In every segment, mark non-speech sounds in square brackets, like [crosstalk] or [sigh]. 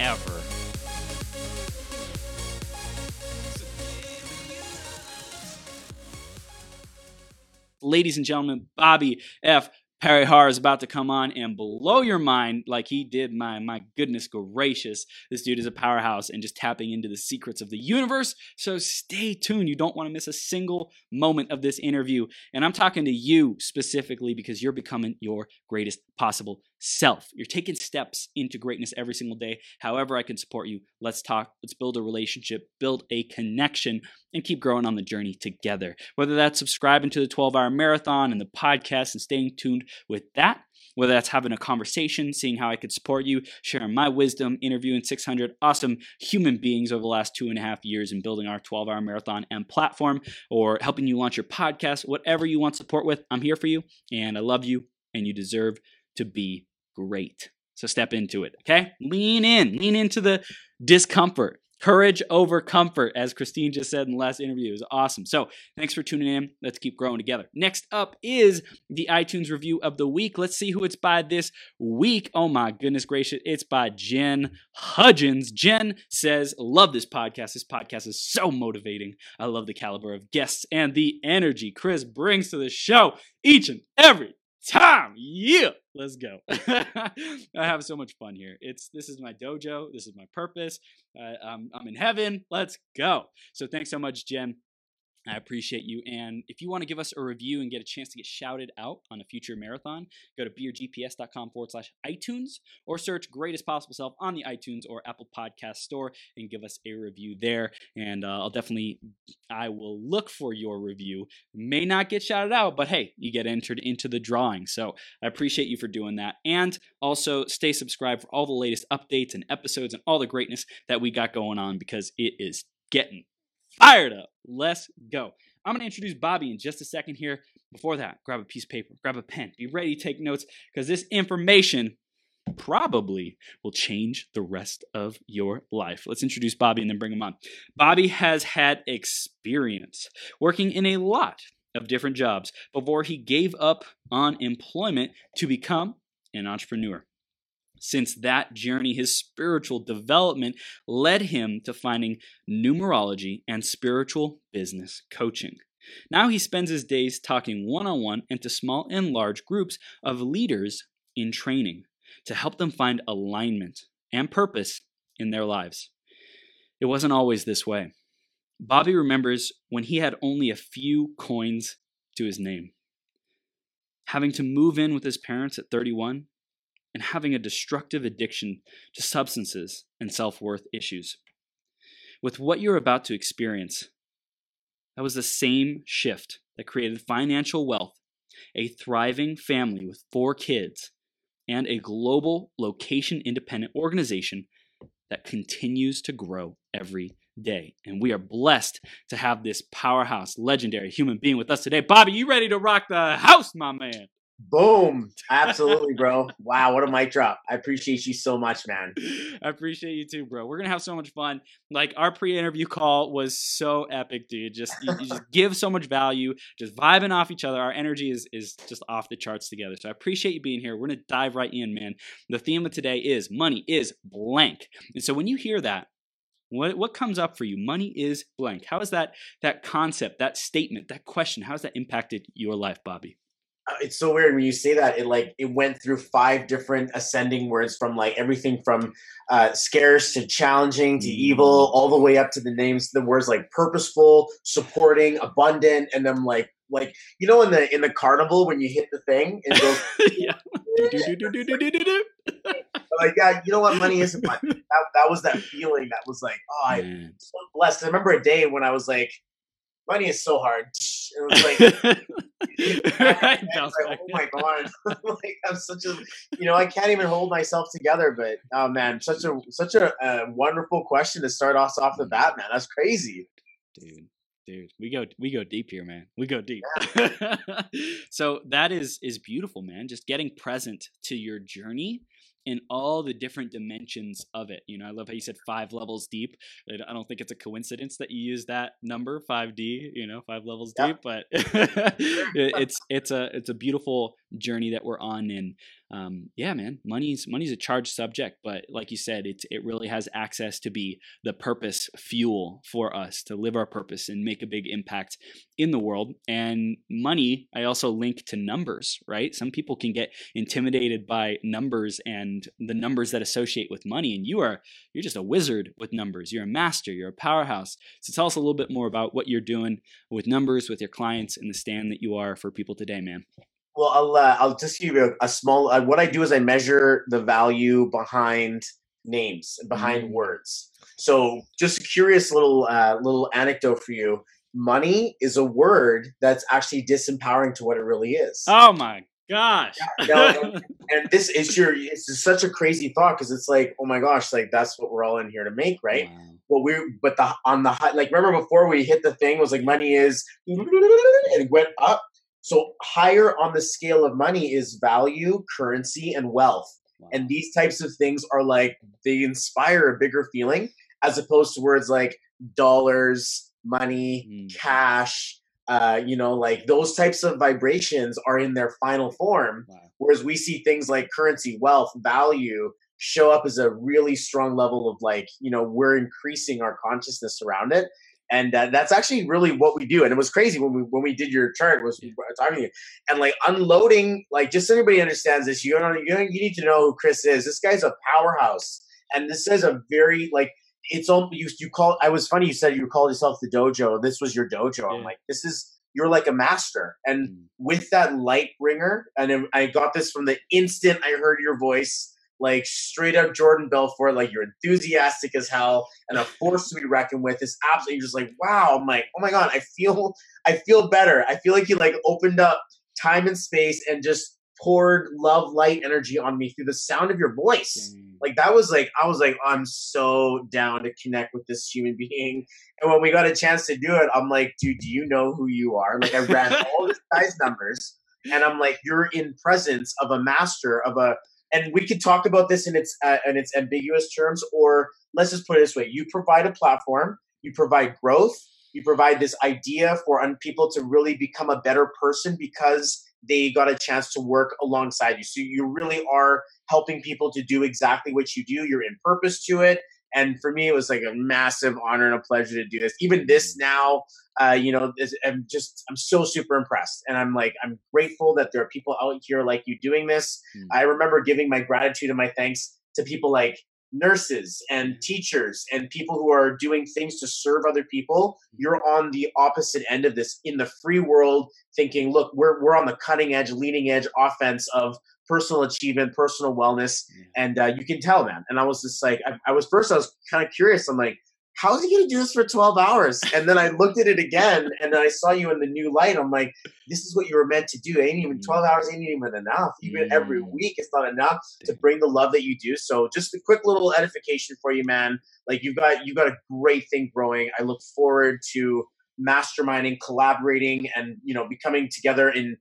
ever. Ladies and gentlemen, Bobby F. Parihar is about to come on and blow your mind like he did mine. My goodness gracious. This dude is a powerhouse and just tapping into the secrets of the universe. So stay tuned. You don't want to miss a single moment of this interview. And I'm talking to you specifically because you're becoming your greatest possible self. You're taking steps into greatness every single day. However, I can support you. Let's talk. Let's build a relationship, build a connection, and keep growing on the journey together. Whether that's subscribing to the 12 hour marathon and the podcast and staying tuned with that, whether that's having a conversation, seeing how I could support you, sharing my wisdom, interviewing 600 awesome human beings over the last two and a half years and building our 12 hour marathon and platform, or helping you launch your podcast, whatever you want support with, I'm here for you. And I love you, and you deserve to be great. So step into it, okay? Lean in, lean into the discomfort. Courage over comfort, as Christine just said in the last interview. is awesome. So thanks for tuning in. Let's keep growing together. Next up is the iTunes review of the week. Let's see who it's by this week. Oh my goodness gracious. It's by Jen Hudgens. Jen says, Love this podcast. This podcast is so motivating. I love the caliber of guests and the energy Chris brings to the show each and every time. Yeah, let's go. [laughs] I have so much fun here. It's this is my dojo. This is my purpose. Uh, I'm, I'm in heaven. Let's go. So thanks so much, Jen. I appreciate you. And if you want to give us a review and get a chance to get shouted out on a future marathon, go to beergps.com forward slash iTunes or search Greatest Possible Self on the iTunes or Apple Podcast Store and give us a review there. And uh, I'll definitely, I will look for your review. May not get shouted out, but hey, you get entered into the drawing. So I appreciate you for doing that. And also stay subscribed for all the latest updates and episodes and all the greatness that we got going on because it is getting fired up. Let's go. I'm going to introduce Bobby in just a second here. Before that, grab a piece of paper, grab a pen, be ready to take notes because this information probably will change the rest of your life. Let's introduce Bobby and then bring him on. Bobby has had experience working in a lot of different jobs before he gave up on employment to become an entrepreneur. Since that journey, his spiritual development led him to finding numerology and spiritual business coaching. Now he spends his days talking one on one and to small and large groups of leaders in training to help them find alignment and purpose in their lives. It wasn't always this way. Bobby remembers when he had only a few coins to his name. Having to move in with his parents at 31 and having a destructive addiction to substances and self worth issues. With what you're about to experience, that was the same shift that created financial wealth, a thriving family with four kids, and a global location independent organization that continues to grow every day. And we are blessed to have this powerhouse, legendary human being with us today. Bobby, you ready to rock the house, my man? Boom. Absolutely, [laughs] bro. Wow, what a mic drop. I appreciate you so much, man. I appreciate you too, bro. We're going to have so much fun. Like our pre-interview call was so epic, dude. Just you, you just give so much value, just vibing off each other. Our energy is is just off the charts together. So I appreciate you being here. We're going to dive right in, man. The theme of today is money is blank. And so when you hear that, what, what comes up for you? Money is blank. How is that that concept, that statement, that question, how has that impacted your life, Bobby? Uh, it's so weird when you say that it like it went through five different ascending words from like everything from uh scarce to challenging to evil mm. all the way up to the names the words like purposeful supporting abundant and then like like you know in the in the carnival when you hit the thing and goes [laughs] yeah. [laughs] Like yeah you know what money isn't money that, that was that feeling that was like oh i'm so blessed. I remember a day when i was like money is so hard it was like [laughs] [laughs] [laughs] like, oh my god! like I'm such a, you know, I can't even hold myself together. But oh man, such a such a, a wonderful question to start us off the bat, man. That's crazy, dude dude we go we go deep here man we go deep so that is is beautiful man just getting present to your journey in all the different dimensions of it. You know, I love how you said five levels deep. I don't think it's a coincidence that you use that number, 5D, you know, five levels deep, but [laughs] [laughs] it's it's a it's a beautiful journey that we're on and um, yeah, man, money's money's a charged subject, but like you said, it it really has access to be the purpose fuel for us to live our purpose and make a big impact in the world. And money, I also link to numbers, right? Some people can get intimidated by numbers and the numbers that associate with money, and you are you're just a wizard with numbers. You're a master. You're a powerhouse. So tell us a little bit more about what you're doing with numbers with your clients and the stand that you are for people today, man. Well, I'll uh, I'll just give you a, a small. Uh, what I do is I measure the value behind names, behind mm. words. So, just a curious little uh, little anecdote for you. Money is a word that's actually disempowering to what it really is. Oh my gosh! Yeah, [laughs] and this is your. It's such a crazy thought because it's like, oh my gosh, like that's what we're all in here to make, right? Wow. But we're but the on the high, like remember before we hit the thing was like money is, and it went up so higher on the scale of money is value, currency, and wealth. Wow. And these types of things are like they inspire a bigger feeling as opposed to words like dollars, money, mm. cash. Uh, you know, like those types of vibrations are in their final form. Wow. Whereas we see things like currency, wealth, value show up as a really strong level of like, you know, we're increasing our consciousness around it and uh, that's actually really what we do. And it was crazy when we when we did your chart was talking to you and like unloading. Like just so everybody understands this, you know, you, you need to know who Chris is. This guy's a powerhouse, and this is a very like it's all you you call. I was funny. You said you called yourself the dojo. This was your dojo. Yeah. I'm like, this is you're like a master. And mm. with that light bringer, and I got this from the instant I heard your voice like straight up Jordan Belfort, like you're enthusiastic as hell and a force to be reckoned with. Is absolutely just like wow. I'm like, oh my god, I feel I feel better. I feel like you like opened up time and space and just poured love, light, energy on me through the sound of your voice. Mm. Like that was like I was like I'm so down to connect with this human being. And when we got a chance to do it, I'm like, dude, do you know who you are? Like I ran all this guy's numbers, and I'm like, you're in presence of a master of a and we could talk about this in its uh, in its ambiguous terms or let's just put it this way. You provide a platform you provide growth you provide this idea for people to really become a better person because they got a chance to work alongside you. So you really are helping people to do exactly what you do. You're in purpose to it. And for me, it was like a massive honor and a pleasure to do this. Even this now, uh, you know, I'm just, I'm so super impressed. And I'm like, I'm grateful that there are people out here like you doing this. Mm. I remember giving my gratitude and my thanks to people like nurses and teachers and people who are doing things to serve other people hmm. you're on the opposite end of this in the free world thinking look we're, we're on the cutting edge leading edge offense of personal achievement, personal wellness, and uh, you can tell, man. And I was just like, I, I was first, I was kind of curious. I'm like, how is he going to do this for 12 hours? And then I looked at it again, [laughs] and then I saw you in the new light. I'm like, this is what you were meant to do. Ain't even mm. 12 hours, ain't even enough. Even every mm. week, it's not enough to bring the love that you do. So, just a quick little edification for you, man. Like you've got you've got a great thing growing. I look forward to masterminding, collaborating, and you know, becoming together in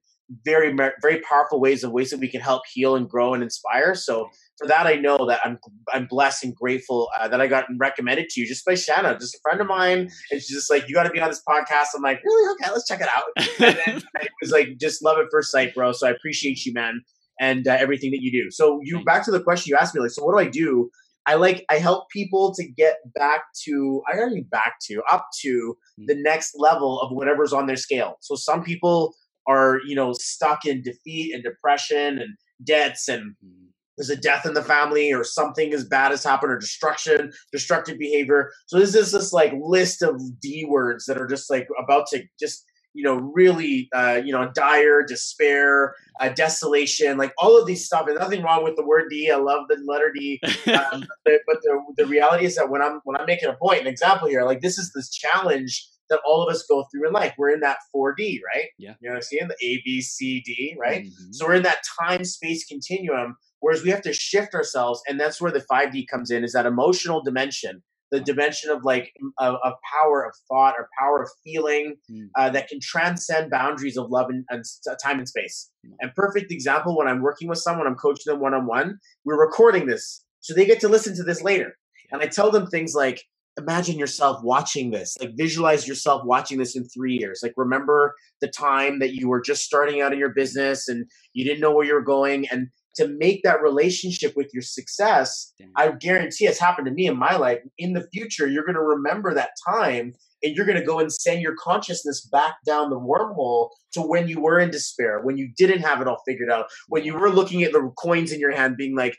very very powerful ways of ways that we can help heal and grow and inspire so for that i know that i'm i'm blessed and grateful uh, that i got recommended to you just by shanna just a friend of mine. And she's just like you got to be on this podcast. I'm like really? Okay let's check it out. [laughs] And then it was like just love at first sight bro so i appreciate you man and uh, everything that you do. So you back to the question you asked me like so what do i do? I like I help people to get back to I already back to up to hmm. the next level of whatever's on their scale. So some people are you know stuck in defeat and depression and debts and mm-hmm. There's a death in the family or something as bad has happened or destruction destructive behavior so this is this like list of d words that are just like about to just you know really uh, you know dire despair uh, desolation like all of these stuff and nothing wrong with the word d i love the letter d [laughs] um, but, but the, the reality is that when i'm when i'm making a point an example here like this is this challenge that all of us go through in life. We're in that 4D, right? Yeah. You know what I'm saying? The A, B, C, D, right? Mhm. So we're in that time space continuum, whereas we have to shift ourselves, and that's where the 5D comes in, is that emotional dimension, the dimension of like of power of thought or power of feeling Mm. uh, that can transcend boundaries of love and, and time and space. Mm. And perfect example when I'm working with someone, I'm coaching them one on one. We're recording this, so they get to listen to this later, and I tell them things like. Imagine yourself watching this. Like visualize yourself watching this in three years. Like remember the time that you were just starting out in your business and you didn't know where you were going and to make that relationship with your success Damn. i guarantee it's happened to me in my life. In the future you're going to remember that time and you're going to go and send your consciousness back down the wormhole to when you were in despair when you didn't have it all figured out when you were looking at the coins in your hand being like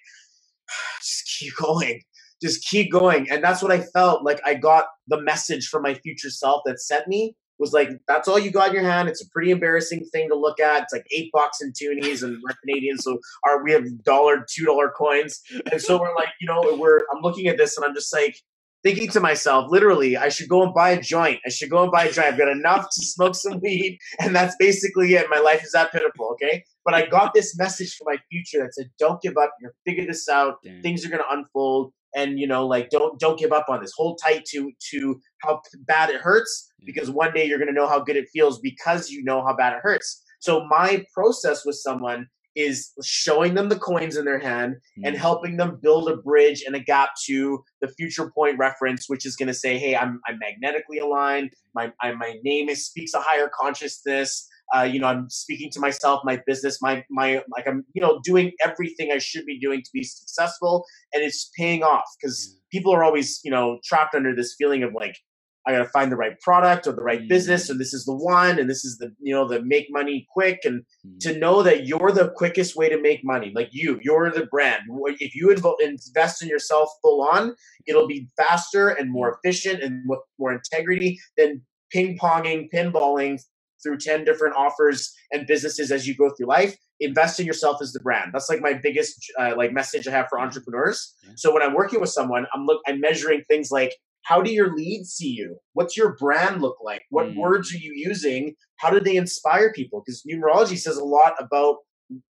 [sighs] just keep going just keep going. And that's what i felt like i got the message from my future self that sent me was like that's all you got in your hand. It's a pretty embarrassing thing to look at. It's like eight bucks in toonies and we're canadian so our we have dollar two dollar coins. And so we're like you know we're i'm looking at this and i'm just like thinking to myself literally i should go and buy a joint. I should go and buy a joint. I've got enough to smoke some weed. And that's basically it. My life is that pitiful okay? But i got this message for my future that said don't give up. You're figure this out. Damn. things are going to unfold and you know like don't don't give up on this. Hold tight to to how bad it hurts because one day you're going to know how good it feels because you know how bad it hurts. So my process with someone is showing them the coins in their hand and Mm. helping them build a bridge and a gap to the future point reference which is going to say hey i'm i'm magnetically aligned. My I, my name is speaks a higher consciousness uh, you know i'm speaking to myself my business my my like i'm you know doing everything i should be doing to be successful and it's paying off because people are always you know trapped under this feeling of like i gotta find the right product or the right business or this is the one and this is the you know the make money quick and Mm. to know that you're the quickest way to make money like you you're the brand. If you invest in yourself full on it'll be faster and more efficient and with more integrity than ping ponging pinballing through 10 different offers and businesses as you go through life invest in yourself as the brand. That's like my biggest uh, like message i have for entrepreneurs. Yeah. so when i'm working with someone i'm look i'm measuring things like how do your leads see you? What's your brand look like? What Mm. words are you using? How do they inspire people? Because numerology says a lot about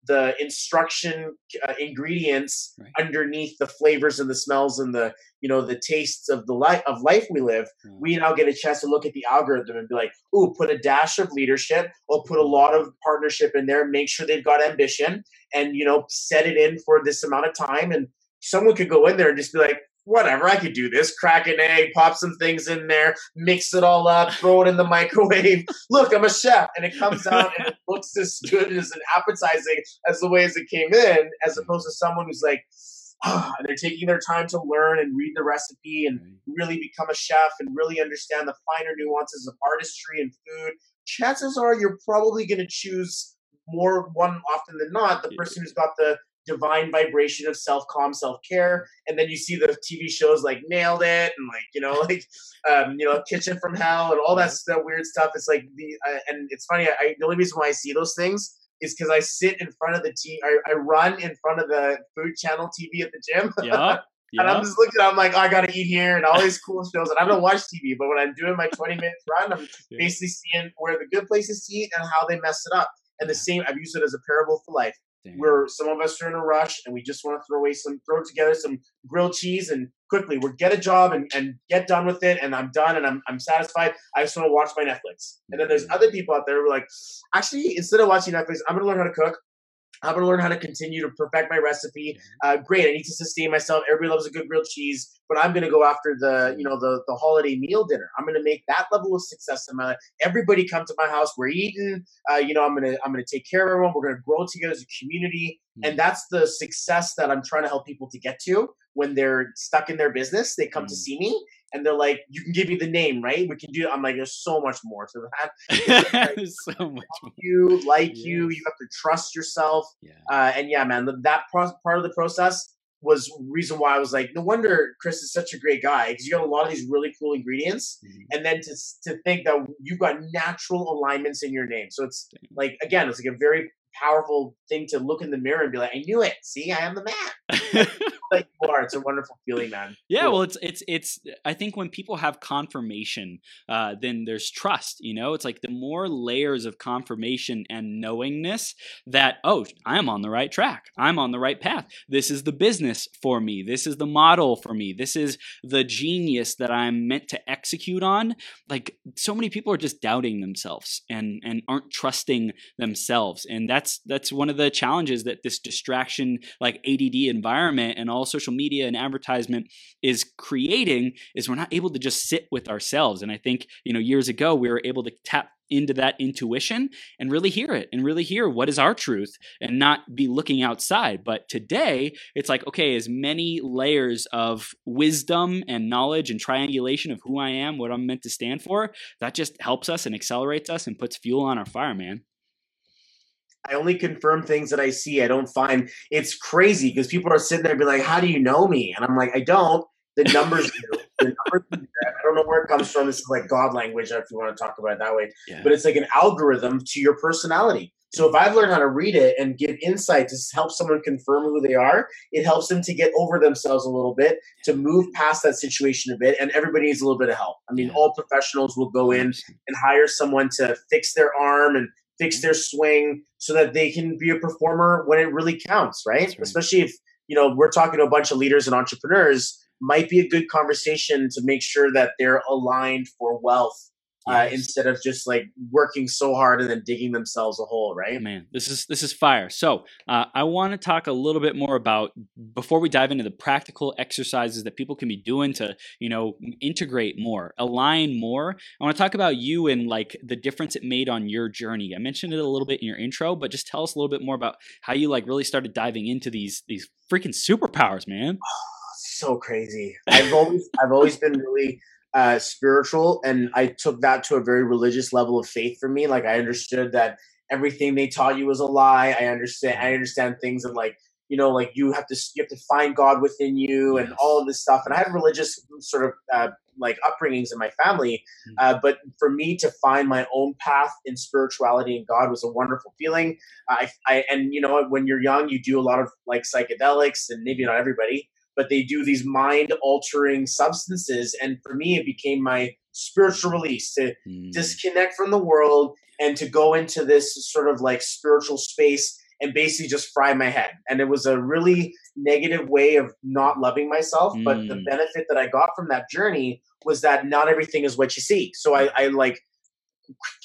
the instruction uh, ingredients Right. underneath the flavors and the smells and the you know the tastes of the life of life we live Yeah. we now get a chance to look at the algorithm and be like ooh put a dash of leadership or put a lot of partnership in there make sure they've got ambition and you know set it in for this amount of time and someone could go in there and just be like whatever i could do this. Crack an egg pop some things in there mix it all up throw it in the microwave. [laughs] Look i'm a chef. And it comes out and it looks as good as an appetizing as the way as it came in as opposed to someone who's like ah, and they're taking their time to learn and read the recipe and really become a chef and really understand the finer nuances of artistry and food. Chances are you're probably going to choose more one often than not the person who's got the divine vibration of self-calm self-care and then you see the tv shows like nailed it and like you know [laughs] like um you know kitchen from hell and all that stuff weird stuff it's like the uh, and it's funny I, I the only reason why i see those things is because i sit in front of the t I, I run in front of the food channel tv at the gym [laughs] Yeah. and I'm just looking, I'm like, oh, I gotta eat here and all these cool shows. And I don't watch TV, but when I'm doing my 20 minute run, I'm [laughs] Yeah. basically seeing where the good places to eat and how they mess it up. And the same, I've used it as a parable for life. Damn. Where some of us are in a rush and we just want to throw away some, throw together some grilled cheese and quickly we'll get a job and, and get done with it. And I'm done and I'm, I'm satisfied. I just want to watch my Netflix. And then there's Mhm. other people out there who are like, actually, instead of watching Netflix, I'm going to learn how to cook. I'm to learn how to continue to perfect my recipe uh, great. I need to sustain myself. Everybody loves a good grilled cheese, but I'm going to go after the you know the the holiday meal dinner. I'm going to make that level of success in my life. Everybody come to my house. We're eating. Uh, you know, I'm gonna I'm gonna take care of everyone. We're gonna grow together as a community, and that's the success that I'm trying to help people to get to when they're stuck in their business. They come to Mm. see me. And they're like, you can give me the name, right? We can do. I'm like, there's so much more to that. [laughs] There's [laughs] so much more. You like you. Yes. You have to trust yourself. Yeah. Uh, and yeah, man, the, that pro- part of the process was reason why I was like, no wonder Chris is such a great guy because you got a lot of these really cool ingredients, Mhm. and then to to think that you've got natural alignments in your name. So it's like again, it's like a very powerful thing to look in the mirror and be like, I knew it. See, I am the man. [laughs] [laughs] that you are. It's a wonderful feeling, man. Yeah, cool. well, it's it's it's. I think when people have confirmation, uh, then there's trust. You know, it's like the more layers of confirmation and knowingness that oh, I am on the right track. I'm on the right path. This is the business for me. This is the model for me. This is the genius that I'm meant to execute on. Like so many people are just doubting themselves and and aren't trusting themselves, and that's that's one of the challenges that this distraction like ADD environment and all social media and advertisement is creating is we're not able to just sit with ourselves. And I think, you know, years ago we were able to tap into that intuition and really hear it and really hear what is our truth and not be looking outside. But today, it's like, okay, as many layers of wisdom and knowledge and triangulation of who I am, what I'm meant to stand for, that just helps us and accelerates us and puts fuel on our fire, man. I only confirm things that I see. I don't find it's crazy because people are sitting there be like, "How do you know me?" And I'm like, "I don't." The numbers do. The numbers do I don't know where it comes from. This is like God language, if you want to talk about it that way. Yeah. But it's like an algorithm to your personality. So if I've learned how to read it and give insight to help someone confirm who they are, it helps them to get over themselves a little bit, to move past that situation a bit, and everybody needs a little bit of help. I mean, yeah. all professionals will go in and hire someone to fix their arm and fix mm-hmm. their swing so that they can be a performer when it really counts, right? right? Especially if, you know, we're talking to a bunch of leaders and entrepreneurs, might be a good conversation to make sure that they're aligned for wealth uh, instead of just like working so hard and then digging themselves a hole, right? Man, this is this is fire. So uh, I want to talk a little bit more about before we dive into the practical exercises that people can be doing to you know integrate more, align more. I want to talk about you and like the difference it made on your journey. I mentioned it a little bit in your intro, but just tell us a little bit more about how you like really started diving into these these freaking superpowers, man. [sighs] so crazy. I've always I've always been really uh, spiritual, and I took that to a very religious level of faith for me. Like I understood that everything they taught you was a lie. I understand. I understand things of like you know, like you have to you have to find God within you and all of this stuff. And I had religious sort of uh, like upbringings in my family, mm. uh, but for me to find my own path in spirituality and God was a wonderful feeling. I, I and you know when you're young, you do a lot of like psychedelics, and maybe not everybody, but they do these mind altering substances. And for me, it became my spiritual release to mm. disconnect from the world and to go into this sort of like spiritual space and basically just fry my head. And it was a really negative way of not loving myself. Mm. But the hmm. benefit that I got from that journey was that not everything is what you see. So I, I like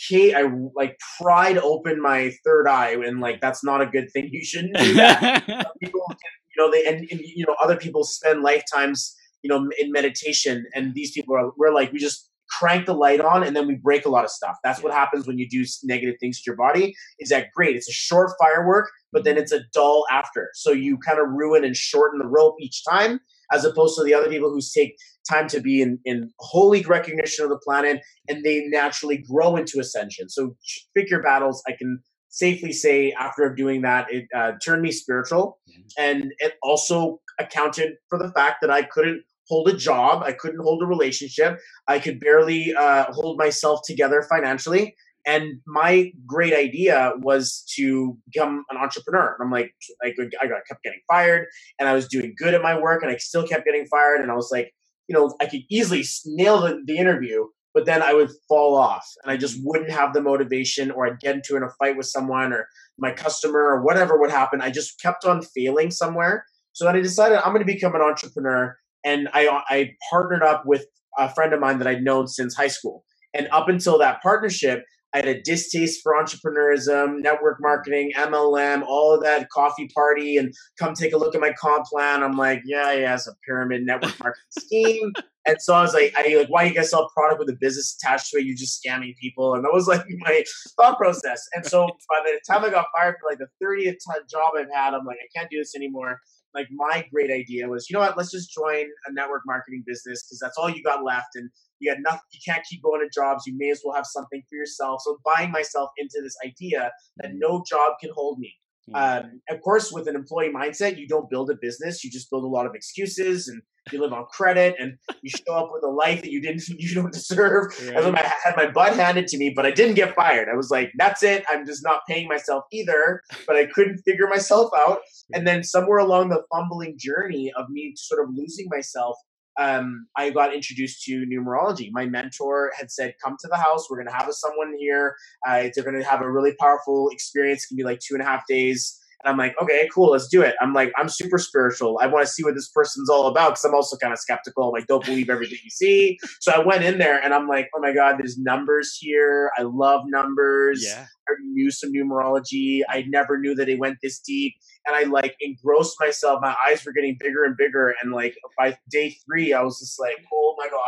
Kate, I like pried open my third eye, and like that's not a good thing. You shouldn't do that. [laughs] people can you know they and, and, you know other people spend lifetimes you know in meditation and these people are we're like we just crank the light on and then we break a lot of stuff. That's what happens when you do negative things to your body is that great it's a short firework but then mm-hmm. it's a dull after. So you kind of ruin and shorten the rope each time as opposed to the other people who take time to be in, in holy recognition of the planet and they naturally grow into ascension. So pick your battles. I can safely say after doing that, it uh, turned me spiritual, mm-hmm. and it also accounted for the fact that I couldn't hold a job, I couldn't hold a relationship, I could barely uh, hold myself together financially. And my great idea was to become an entrepreneur. And I'm like, I, I got, kept getting fired, and I was doing good at my work, and I still kept getting fired. And I was like, you know, I could easily nail the, the interview, but then I would fall off and I just wouldn't have the motivation or I'd get into in a fight with someone or my customer or whatever would happen. I just kept on failing somewhere. So then I decided I'm going to become an entrepreneur and I, I partnered up with a friend of mine that I'd known since high school. And up until that partnership, I had a distaste for entrepreneurism, network marketing, MLM, all of that coffee party, and come take a look at my comp plan. I'm like, yeah, yeah, it's a pyramid network [laughs] marketing scheme. And so I was like, I like, why you guys sell product with a business attached to it? You're just scamming people. And that was like my thought process. And so by the time I got fired for like the 30th job I've had, I'm like, I can't do this anymore. Like my great idea was, you know what? Let's just join a network marketing business because that's all you got left. And you got nothing. You can't keep going to jobs. You may as well have something for yourself. So buying myself into this idea that no job can hold me. Um, of course, with an employee mindset, you don't build a business; you just build a lot of excuses and you live on credit and you show up with a life that you didn't [laughs] you don't deserve. Right. I had my butt handed to me, but I didn't get fired. I was like, that's it. I'm just not paying myself either. But I couldn't figure myself out. And then somewhere along the fumbling journey of me sort of losing myself, um, I got introduced to numerology. My mentor had said, "Come to the house. We're going to have someone here. Uh, they're going to have a really powerful experience. It can be like two and a half days." And I'm like, okay, cool, let's do it. I'm like, I'm super spiritual. I want to see what this person's all about because I'm also kind of skeptical. I'm like, don't believe everything you see. So I went in there and I'm like, oh my God, there's numbers here. I love numbers. Yeah. I knew some numerology. I never knew that it went this deep. And I like engrossed myself. My eyes were getting bigger and bigger. And like by day three, I was just like, oh my God.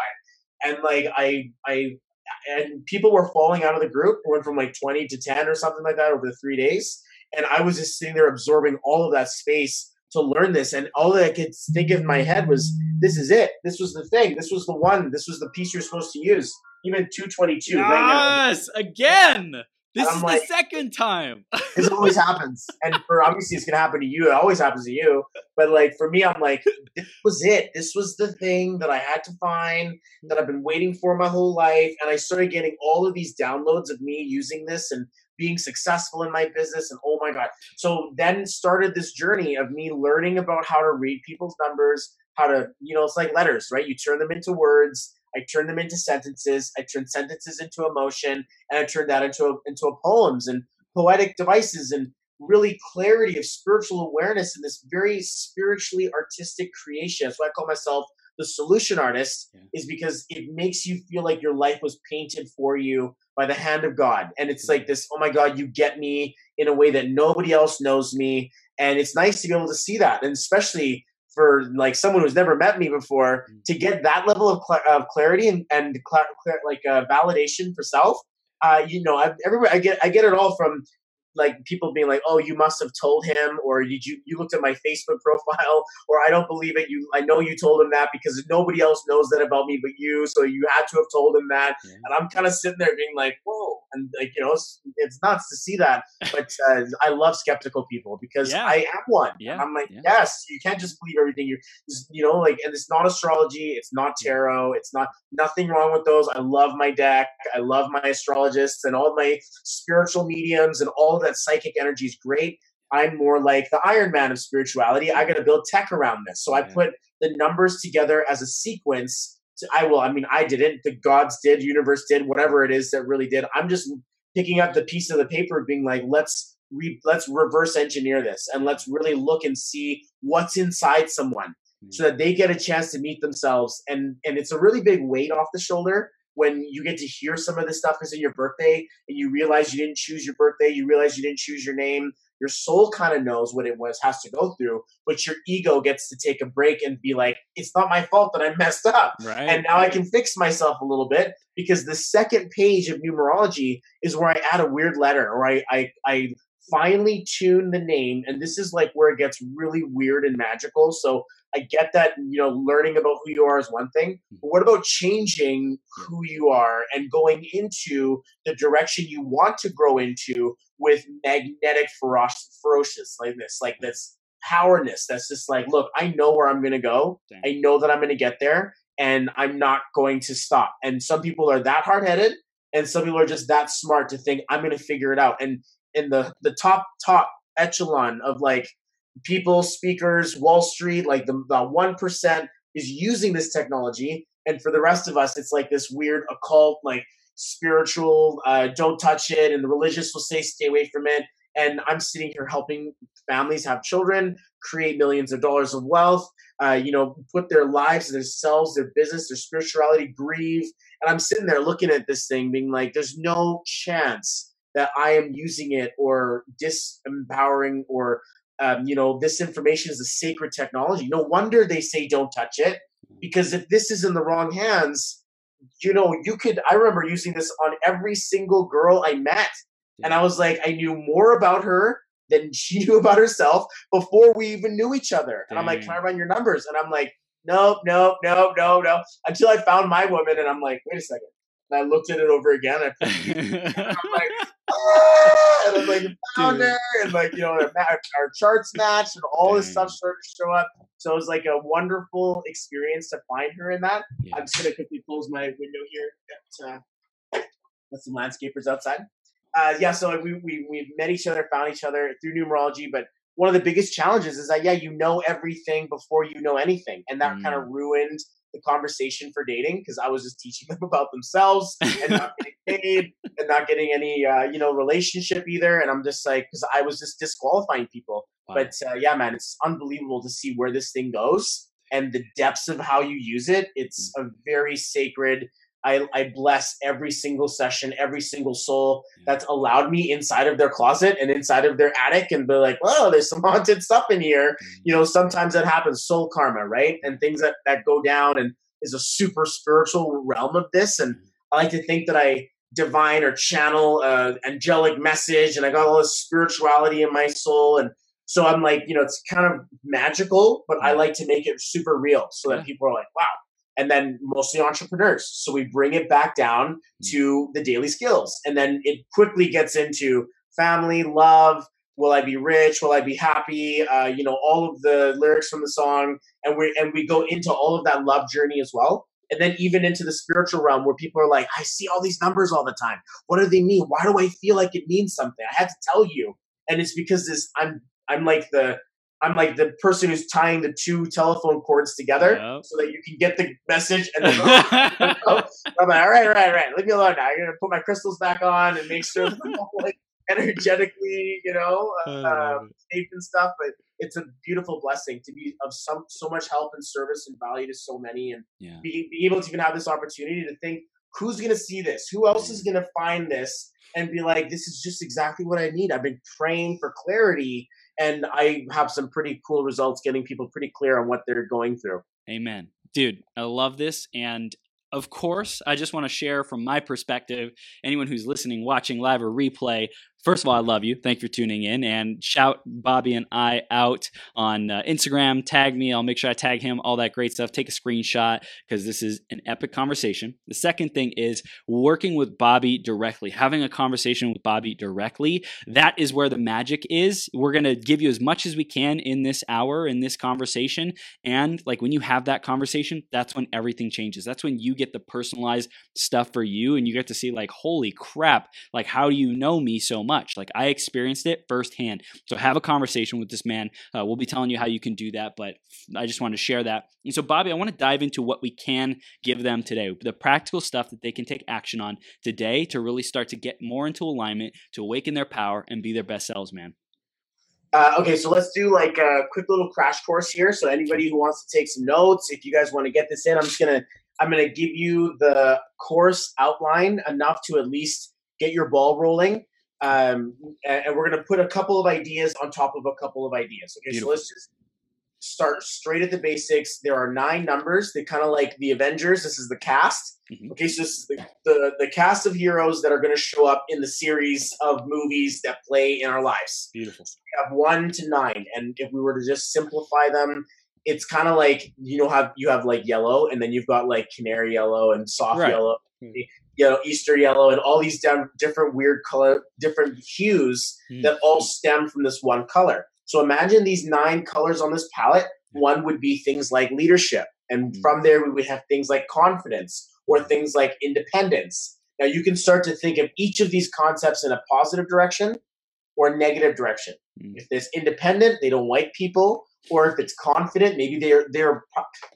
And like I I and people were falling out of the group. went from like 20 to 10 or something like that over the three days and I was just sitting there absorbing all of that space to learn this. And all that I could think of in my head was, this is it. This was the thing. This was the one. This was the piece you're supposed to use. Even 222 yes, right again. This is like, the second time. [laughs] this always happens. And for obviously it's gonna happen to you. It always happens to you. But like for me, I'm like, this was it. This was the thing that I had to find that I've been waiting for my whole life. And I started getting all of these downloads of me using this and being successful in my business and oh my god. So then started this journey of me learning about how to read people's numbers how to you know it's like letters right? You turn them into words i turn them into sentences i turn sentences into emotion and i turn that into a, into a poems and poetic devices and really clarity of spiritual awareness in this very spiritually artistic creation. That's why i call myself the solution artist yeah. is because it makes you feel like your life was painted for you by the hand of God. And it's like this, oh my God, you get me in a way that nobody else knows me. And it's nice to be able to see that. And especially for like someone who's never met me before mm. to get that level of, cl- of clarity and, and cl- cl- like uh, validation for self. Uh, you know, I, everybody, I get, I get it all from like people being like, "Oh, you must have told him," or "Did you you looked at my Facebook [laughs] profile?" or "I don't believe it." You, I know you told him that because nobody else knows that about me but you, so you had to have told him that. Yeah. And I'm kind of sitting there being like, "Whoa!" And like you know, it's, it's nuts to see that. [laughs] But uh, I love skeptical people because yeah. I am one. Yeah. I'm like, yes, you can't just believe everything you you know, like, and it's not astrology, it's not tarot, it's not nothing wrong with those. I love my deck, I love my astrologists and all my spiritual mediums and all that psychic energy is great. I'm more like the Iron Man of spirituality. I got to build tech around this. So I put the numbers together as a sequence. To, I will, I mean, I didn't. The gods did, universe did, whatever it is that really did. I'm just picking up the piece of the paper, being like, let's re- let's reverse engineer this and let's really look and see what's inside someone, mm-hmm. so that they get a chance to meet themselves. And and it's a really big weight off the shoulder when you get to hear some of this stuff is in your birthday and you realize you didn't choose your birthday, you realize you didn't choose your name. Your soul kind of knows what it was, has to go through, but your ego gets to take a break and be like, it's not my fault that I messed up. Right. And now I can fix myself a little bit because the second page of numerology is where I add a weird letter or I, I, I finely tune the name. And this is like where it gets really weird and magical. So I get that, you know, learning about who you are is one thing. But what about changing who you are and going into the direction you want to grow into with magnetic ferocious, ferocious like this, like this powerness that's just like, look, I know where I'm going to go. Dang. I know that I'm going to get there and I'm not going to stop. And some people are that hard headed and some people are just that smart to think I'm going to figure it out. And in the, the top, top echelon of like people, speakers, Wall Street, like the, the 1% is using this technology. And for the rest of us, it's like this weird occult, like spiritual, uh, don't touch it. And the religious will say, stay away from it. And I'm sitting here helping families have children, create millions of dollars of wealth, uh, you know, put their lives, themselves, their business, their spirituality, grieve. And I'm sitting there looking at this thing, being like, there's no chance that I am using it or disempowering or um, you know, this information is a sacred technology. No wonder they say don't touch it, because if this is in the wrong hands, you know, you could. I remember using this on every single girl I met, and I was like, I knew more about her than [laughs] she knew about herself before we even knew each other. And I'm like, can I run your numbers? And I'm like, nope, nope, nope, no, no. Until I found my woman, and I'm like, wait a second. And I looked at it over again. I [laughs] I'm like, ah! and I'm like found her, and like you know our, our charts matched, and all this stuff started to show up. So it was like a wonderful experience to find her in that. Yeah. I'm just gonna quickly close my window here. Get, uh, let some landscapers outside. Uh, yeah, so we, we we met each other, found each other through numerology, but one of the biggest challenges is that yeah, you know everything before you know anything, and that mm. kind of ruined the conversation for dating because I was just teaching them [laughs] about themselves and not getting [laughs] paid and not getting any uh, you know relationship either. And I'm just like because I was just disqualifying people. Wow. But uh, yeah, man, it's unbelievable to see where this thing goes and the depths of how you use it. It's mm. a very sacred I, I bless every single session, every single soul that's allowed me inside of their closet and inside of their attic and be like, whoa, there's some [laughs] haunted stuff in here. Mm-hmm. You know, sometimes that happens, soul karma, right? And things that, that go down and is a super spiritual realm of this. And I like to think that I divine or channel uh, angelic message and I got all this spirituality in my soul. And so I'm like, you know, it's kind of magical, but I like to make it super real so that people are like, wow, and then mostly entrepreneurs. So we bring it back down hmm. to the daily skills. And then it quickly gets into family, love, will I be rich? Will I be happy? Uh, you know, all of the lyrics from the song. And we and we go into all of that love journey as well. And then even into the spiritual realm where people are like, I see all these numbers all the time. What do they mean? Why do I feel like it means something? I had to tell you. And it's because this I'm I'm like the I'm like the person who's tying the two telephone cords together yep. so that you can get the message. And then, [laughs] I'm like, all right, all right, all right, leave me alone now. I'm gonna put my crystals back on and make sure I'm like [laughs] energetically, you know, uh, safe and stuff. But it's a beautiful blessing to be of some so much help and service and value to so many, and yeah. be, be able to even have this opportunity to think, who's gonna see this? Who else is gonna find this? And be like, this is just exactly what I need. I've been praying for clarity and I have some pretty cool results getting people pretty clear on what they're going through. Amen. Dude, I love this. And of course, I just want to share from my perspective, anyone who's listening, watching live or replay, First of all, I love you. Thank you for tuning in and shout Bobby and I out on uh, Instagram. Tag me. I'll make sure I tag him, all that great stuff. Take a screenshot because this is an epic conversation. The second thing is working with Bobby directly, having a conversation with Bobby directly. That is where the magic is. We're going to give you as much as we can in this hour, in this conversation. And like when you have that conversation, that's when everything changes. That's when you get the personalized stuff for you and you get to see, like, holy crap, like, how do you know me so much? Much. Like I experienced it firsthand. So have a conversation with this man. Uh, we'll be telling you how you can do that, but I just wanted to share that. And so, Bobby, I want to dive into what we can give them today, the practical stuff that they can take action on today to really start to get more into alignment, to awaken their power, and be their best selves, man. Uh, okay, so let's do like a quick little crash course here. So anybody who wants to take some notes, if you guys want to get this in, I'm just gonna I'm gonna give you the course outline enough to at least get your ball rolling um, and we're going to put a couple of ideas on top of a couple of ideas. Okay, Beautiful. so let's just start straight at the basics. There are nine numbers. They kind of like the Avengers. This is the cast. Mm-hmm. Okay, so this is the, the, the cast of heroes that are going to show up in the series of movies that play in our lives. Beautiful. So we have one to nine, and if we were to just simplify them, it's kind of like you know have you have like yellow, and then you've got like canary yellow and soft right. yellow. Mm-hmm you know, Easter yellow, and all these down, different weird color, different hues mm. that all stem from this one color. So imagine these nine colors on this palette. One would be things like leadership, and mm. from there we would have things like confidence or things like independence. Now you can start to think of each of these concepts in a positive direction or negative direction. Mm. If it's independent, they don't like people, or if it's confident, maybe they're they're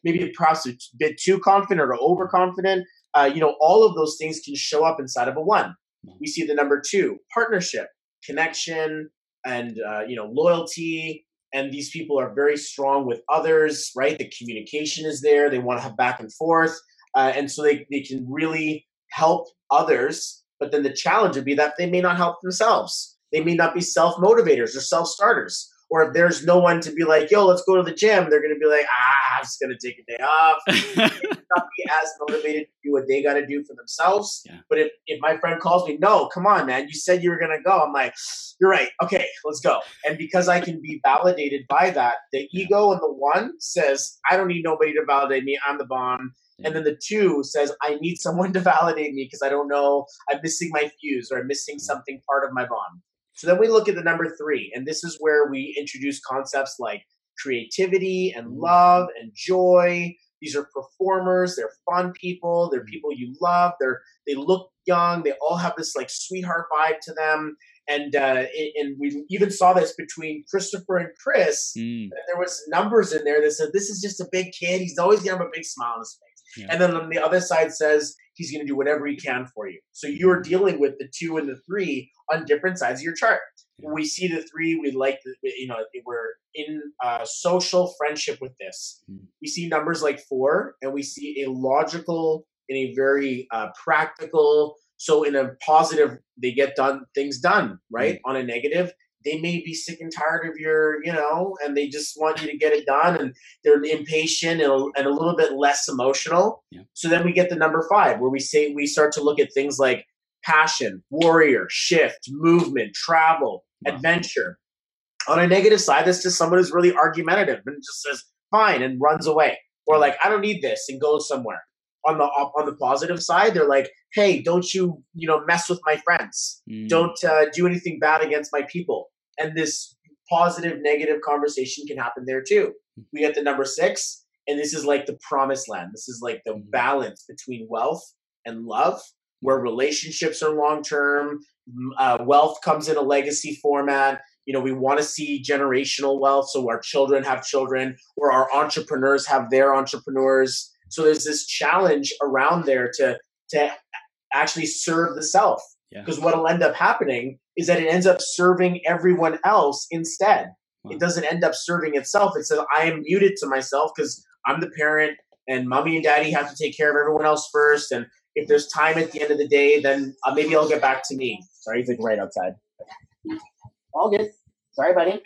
maybe perhaps a bit too confident or overconfident uh, you know, all of those things can show up inside of a one. We see the number two, partnership, connection, and uh, you know, loyalty. And these people are very strong with others, right? The communication is there. They want to have back and forth, uh, and so they they can really help others. But then the challenge would be that they may not help themselves. They may not be self motivators or self starters, Or if there's no one to be like, yo, let's go to the gym, they're going to be like, ah, I'm just going to take a day off. [laughs] not be as motivated to do what they got to do for themselves. Yeah. But if, if my friend calls me, no, come on, man, you said you were going to go. I'm like, you're right. Okay, let's go. And because I can be validated by that, the ego and the one says, I don't need nobody to validate me. I'm the bomb. And then the two says, I need someone to validate me because I don't know, I'm missing my fuse or I'm missing something part of my bond. So then we look at the number three, and this is where we introduce concepts like creativity and love and joy. These are performers, they're fun people, they're people you love, they're they look young, they all have this like sweetheart vibe to them. And uh, and we even saw this between Christopher and Chris. Mm. There was numbers in there that said this is just a big kid. He's always gonna have a big smile on his face. Yeah. And then on the other side says he's going to do whatever he can for you. So you're dealing with the two and the three on different sides of your chart. When we see the three, we like the, you know, we're in uh, social friendship with this. Hmm. We see numbers like four, and we see a logical and a very uh, practical. So in a positive, they get done things done right. On a negative, they may be sick and tired of your, you know, and they just want you to get it done, and they're impatient and a, and a little bit less emotional. Yeah. So then we get the number five, where we say we start to look at things like passion, warrior, shift, movement, travel, Wow. adventure. On a negative side, that's just someone who's really argumentative and just says fine and runs away, or like I don't need this and goes somewhere. On the on the positive side, they're like, hey, don't you you know mess with my friends Mm. don't uh, do anything bad against my people. And this positive negative conversation can happen there too. We get the number six, and this is like the promised land. This is like the Mhm. balance between wealth and love, where relationships are long term. Uh, wealth comes in a legacy format. You know, we want to see generational wealth, so our children have children, or our entrepreneurs have their entrepreneurs. So there's this challenge around there to to actually serve the self. Yeah. Because what'll end up happening is that it ends up serving everyone else instead. Wow. It doesn't end up serving itself. It says, I am muted to myself because I'm the parent and mommy and daddy have to take care of everyone else first. And if there's time at the end of the day, then uh, maybe I'll get back to me. Sorry, he's like right outside. All good. Sorry, buddy.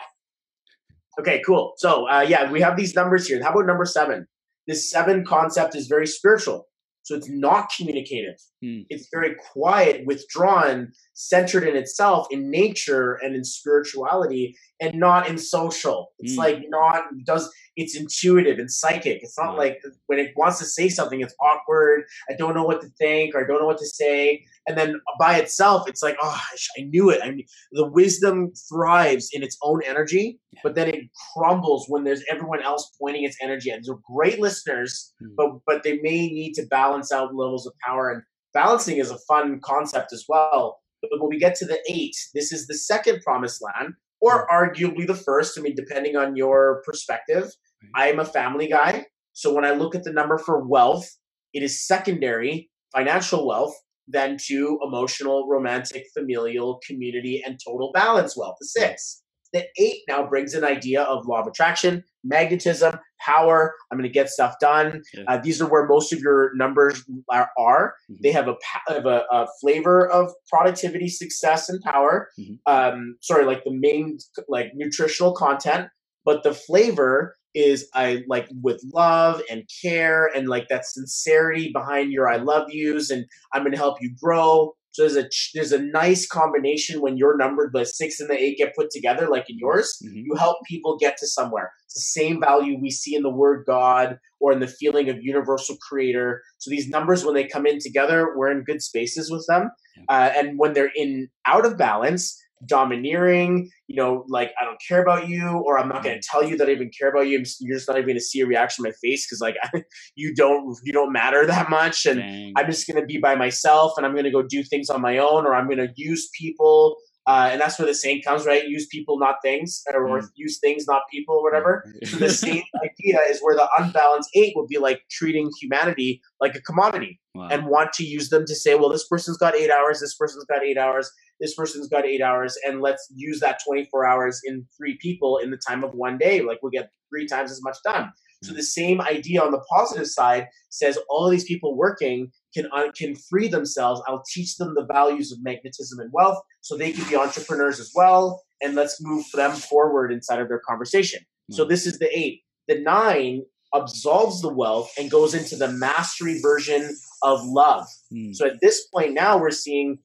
Okay, cool. So, uh, yeah, we have these numbers here. How about number seven? This seven concept is very spiritual. So it's not communicative. Hmm. It's very quiet, withdrawn, centered in itself, in nature and in spirituality, and not in social. It's Hmm. like not does. It's intuitive and psychic. It's not like when it wants to say something, it's awkward. I don't know what to think, or I don't know what to say. And then by itself, it's like, oh, I knew it. I mean, the wisdom thrives in its own energy, Yeah. but then it crumbles when there's everyone else pointing its energy at. They're great listeners, Hmm. but but they may need to balance out levels of power. And balancing is a fun concept as well. But when we get to the eight, this is the second promised land, or arguably the first. I mean, depending on your perspective. I am a family guy. So when I look at the number for wealth, it is secondary financial wealth than to emotional, romantic, familial, community, and total balance wealth, the six. The eight now brings an idea of law of attraction, magnetism, power. I'm going to get stuff done. Yeah. Uh, these are where most of your numbers are. are. Mhm. They have a have a, a flavor of productivity, success, and power. Mhm. Um, sorry, like the main like nutritional content, but the flavor is I like with love and care and like that sincerity behind your I love yous and I'm going to help you grow. So there's a there's a nice combination when your number the six and the eight get put together, like in yours. Mhm. You help people get to somewhere. It's the same value we see in the word God or in the feeling of universal creator. So these numbers, when they come in together, we're in good spaces with them. Uh, and when they're in out of balance, domineering, you know, like I don't care about you, or I'm not going to tell you that I even care about you. You're just not even going to see a reaction on my face because like [laughs] you don't you don't matter that much, and Dang. I'm just going to be by myself and I'm going to go do things on my own or I'm going to use people. Uh, and that's where the saying comes, right? Use people, not things, or, Mm. use things, not people, or whatever. So the same [laughs] idea is where the unbalanced eight would be like treating humanity like a commodity Wow. and want to use them to say, well, this person's got eight hours, this person's got eight hours, this person's got eight hours, and let's use that 24 hours in three people in the time of one day. Like we'll get three times as much done. So the same idea on the positive side says all these people working can uh, can free themselves. I'll teach them the values of magnetism and wealth, so they can be entrepreneurs as well. and let's move them forward inside of their conversation. So Hmm. this is the eight. The nine absolves the wealth and goes into the mastery version of love. Mm. So at this point now, we're seeing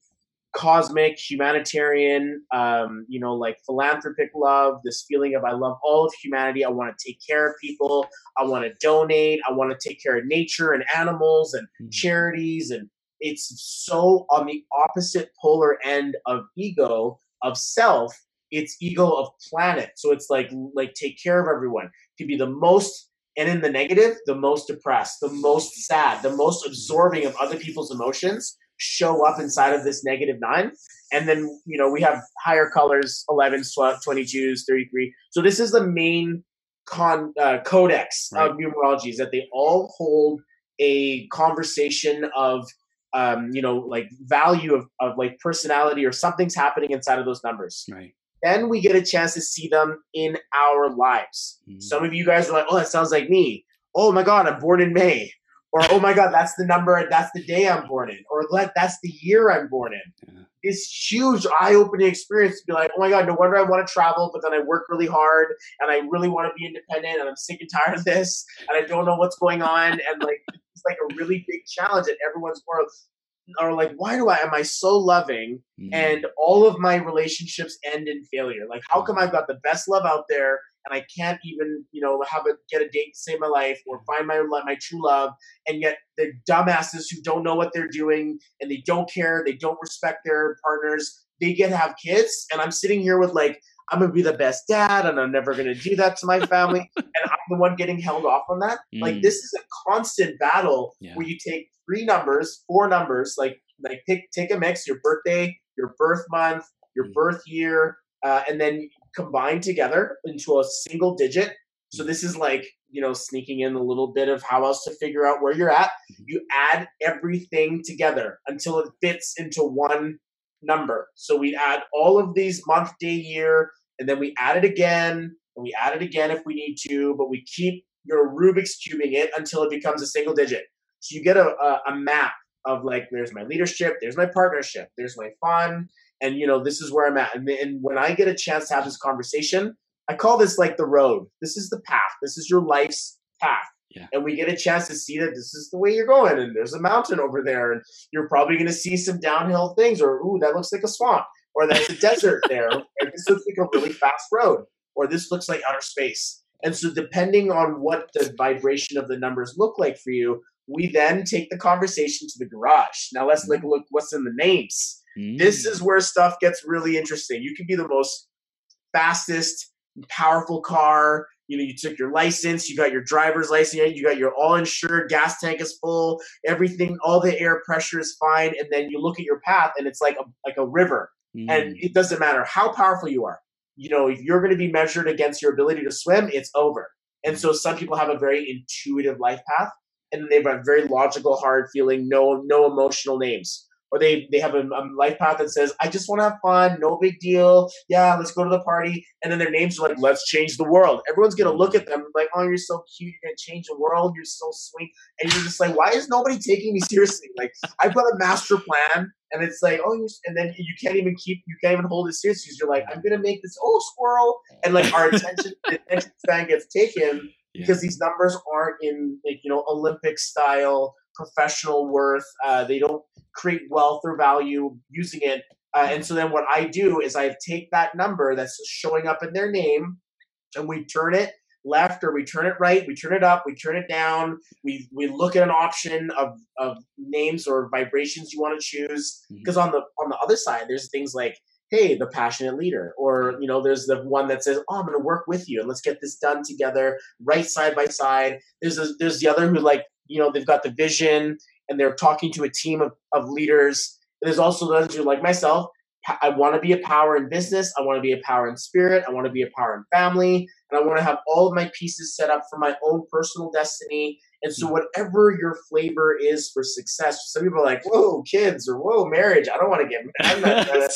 cosmic, humanitarian, um, you know, like philanthropic love, this feeling of I love all of humanity. I want to take care of people. I want to donate. I want to take care of nature and animals and Mhm. charities. And it's so on the opposite polar end of ego, of self. It's ego of planet. So it's like like take care of everyone. To be the most and in the negative, the most depressed, the most sad, the most absorbing of other people's emotions show up inside of this negative nine. And then, you know, we have higher colors 11s, 12, 22s, 33. So this is the main con uh, codex Right. of numerology is that they all hold a conversation of, um, you know, like value of, of like personality or something's happening inside of those numbers. Right. Then we get a chance to see them in our lives. Mm. Some of you guys are like, oh, that sounds like me. Oh my God, I'm born in May. Or, oh my God, that's the number, that's the day I'm born in. Or let that's the year I'm born in. Yeah. It's huge, eye opening experience to be like, oh my God, no wonder I want to travel, but then I work really hard and I really want to be independent and I'm sick and tired of this and I don't know what's going on. And like, it's like a really big challenge that everyone's or, or like, why do I, am I so loving? Mm. and all of my relationships end in failure. Like, how come I've got the best love out there and I can't even, you know, have a get a date to save my life or find my my true love, and yet the dumbasses who don't know what they're doing and they don't care, they don't respect their partners, they get to have kids, and I'm sitting here with like. I'm gonna be the best dad, and I'm never gonna do that to my family. [laughs] and I'm the one getting held off on that. Like Mm. this is a constant battle Yeah. where you take three numbers, four numbers, like like pick take a mix, your birthday, your birth month, your Mm. birth year, uh, and then combine together into a single digit. So this is like you know sneaking in a little bit of how else to figure out where you're at. Mhm. You add everything together until it fits into one number. So we add all of these month, day, year, and then we add it again, and we add it again if we need to, but we keep your Rubik's cubing it until it becomes a single digit. So you get a, a, a map of like, there's my leadership, there's my partnership, there's my fun, and you know this is where I'm at. And, and when I get a chance to have this conversation, I call this like the road. This is the path. This is your life's path. Yeah. And we get a chance to see that this is the way you're going, and there's a mountain over there, and you're probably going to see some downhill things, or ooh, that looks like a swamp, or that's a desert [laughs] there, or this looks like a really fast road, or this looks like outer space. And so, depending on what the vibration of the numbers look like for you, we then take the conversation to the garage. Now, let's like mm-hmm. look what's in the names. This Mm. is where stuff gets really interesting. You can be the most fastest, powerful car. You know, you took your license, you got your driver's license, you got your all insured, gas tank is full, everything, all the air pressure is fine, and then you look at your path and it's like a like a river Mm. and it doesn't matter how powerful you are. You know, if you're going to be measured against your ability to swim, it's over. And so some people have a very intuitive life path, and they have a very logical, hard feeling, no no emotional names. Or they they have a, a life path that says, "I just want to have fun, no big deal. Yeah, let's go to the party." And then their names are like, "Let's change the world." Everyone's gonna look at them like, "Oh, you're so cute. You're gonna change the world. You're so sweet." And you're just like, "Why is nobody taking me seriously?" Like, I've got a master plan, and it's like, "Oh," and then you can't even keep, you can't even hold it seriously. 'cause You're like, "I'm gonna make this." Oh, squirrel! And like our attention, attention span gets taken Yeah. because these numbers aren't in like you know Olympic style professional worth. Uh, they don't create wealth or value using it. Uh, and so then what I do is I take that number that's showing up in their name, and we turn it left or we turn it right, we turn it up, we turn it down. We we look at an option of of names or vibrations you want to choose. Because on the on the other side, there's things like hey, the passionate leader, or you know, there's the one that says, oh, I'm going to work with you and let's get this done together, right side by side. There's a, there's the other who like you know they've got the vision and they're talking to a team of, of leaders. And there's also those who like myself. I want to be a power in business. I want to be a power in spirit. I want to be a power in family. And I want to have all of my pieces set up for my own personal destiny. And so, whatever your flavor is for success, some people are like, whoa, kids, or whoa, marriage. I don't want to get married. I'm not gonna,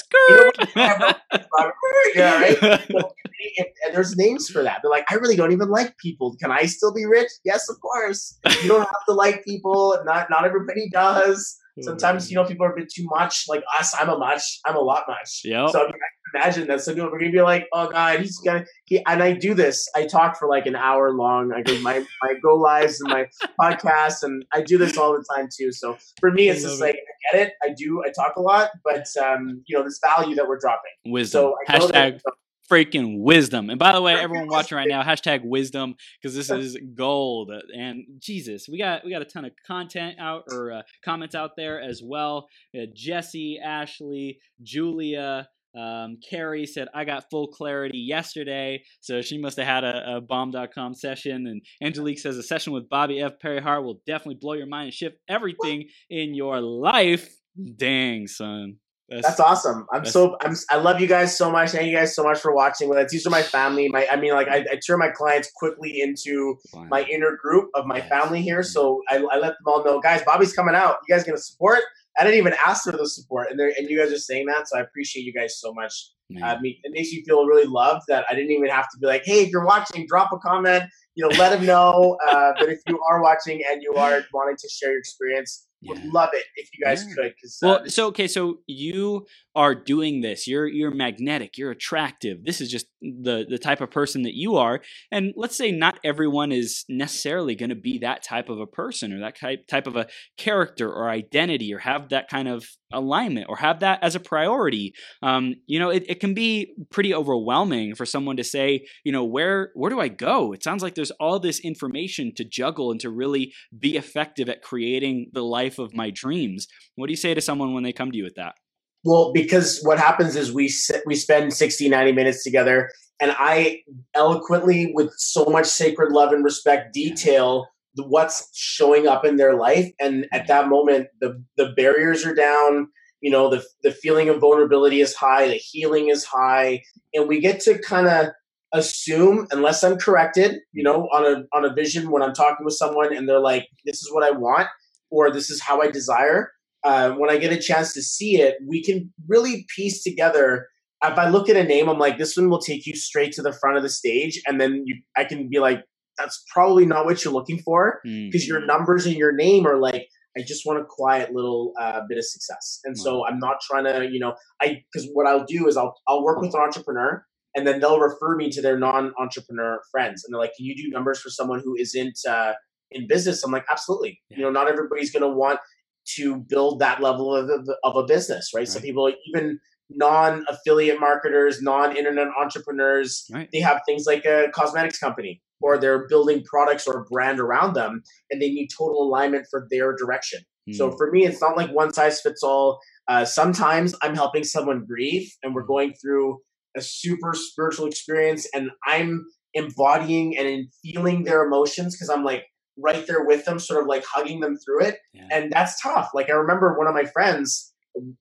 yeah, right? So, [laughs] and, and there's names for that. They're like, I really don't even like people. Can I still be rich? Yes, of course. You don't have to like people. Not not everybody does. Sometimes you know people are a bit too much. Like us, I'm a much. I'm a lot much. Yeah. So I, mean, I imagine that some people are gonna be like, "Oh God, he's gonna." He, and I do this. I talk for like an hour long. I go my my go lives and my podcasts, and I do this all the time too. So for me, it's just it. like I get it. I do. I talk a lot, but um, you know, this value that we're dropping. Wisdom. So Hashtag freaking wisdom. And by the way, everyone watching right now, hashtag wisdom because this is gold. And Jesus, we got we got a ton of content out or uh, comments out there as well. Uh, Jesse, Ashley, Julia. Um, Carrie said, I got full clarity yesterday. So she must have had a, a bomb.com session. And Angelique says, a session with Bobby F. Parihar will definitely blow your mind and shift everything in your life. Dang, son. That's, that's awesome. I'm so I'm I love you guys so much. Thank you guys so much for watching with us. These are my family. My I mean like I, I turn my clients quickly into my inner group of my family here. So I, I let them all know, guys, Bobby's coming out. You guys gonna support? I didn't even ask for the support, and and you guys are saying that. So I appreciate you guys so much. Uh, it makes you feel really loved that I didn't even have to be like, hey, if you're watching, drop a comment. You know, let them know. Uh, but if you are watching and you are wanting to share your experience, yeah. would love it if you guys yeah. could. Cause, well, uh, so okay, so you are doing this. You're you're magnetic. You're attractive. This is just the the type of person that you are. And let's say not everyone is necessarily going to be that type of a person or that type type of a character or identity or have that kind of alignment or have that as a priority. Um, you know, it, it can be pretty overwhelming for someone to say, you know, where where do I go? It sounds like there's all this information to juggle and to really be effective at creating the life of my dreams. What do you say to someone when they come to you with that? Well, because what happens is we sit, we spend 60, 90 minutes together, and I eloquently, with so much sacred love and respect, detail what's showing up in their life. And at that moment, the the barriers are down. You know, the the feeling of vulnerability is high, the healing is high, and we get to kind of assume, unless I'm corrected, you know, on a on a vision when I'm talking with someone and they're like, "This is what I want." or this is how I desire. Uh, when I get a chance to see it, we can really piece together. If I look at a name, I'm like, this one will take you straight to the front of the stage, and then you, I can be like, that's probably not what you're looking for because mm. your numbers and your name are like, I just want a quiet little uh, bit of success, and so I'm not trying to, you know, I because what I'll do is I'll I'll work with an entrepreneur, and then they'll refer me to their non-entrepreneur friends, and they're like, can you do numbers for someone who isn't uh, in business i'm like absolutely yeah. you know not everybody's going to want to build that level of, of a business right, right. some people even non-affiliate marketers non-internet entrepreneurs right. they have things like a cosmetics company or they're building products or brand around them and they need total alignment for their direction mm. so hmm. for me it's not like one size fits all uh, sometimes i'm helping someone grieve and we're hmm. going through a super spiritual experience and i'm embodying and feeling their emotions because i'm like right there with them, sort of like hugging them through it. Yeah. And that's tough. Like I remember one of my friends,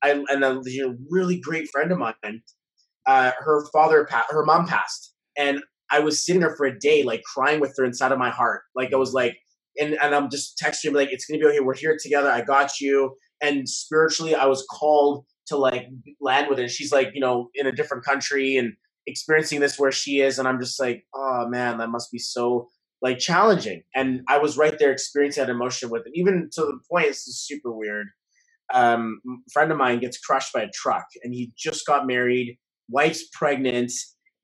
I, and a you know, really great friend of mine, uh, her father, pa- her mom passed, and I was sitting there for a day, like crying with her inside of my heart. Like I was like, and and I'm just texting like, it's gonna be okay. We're here together. I got you. And spiritually, I was called to like land with her. she's like, you know, in a different country and experiencing this where she is, and I'm just like, oh man, that must be so like challenging. And I was right there experiencing that emotion with it. Even to the point, this is super weird. Um, friend of mine gets crushed by a truck and he just got married, wife's pregnant,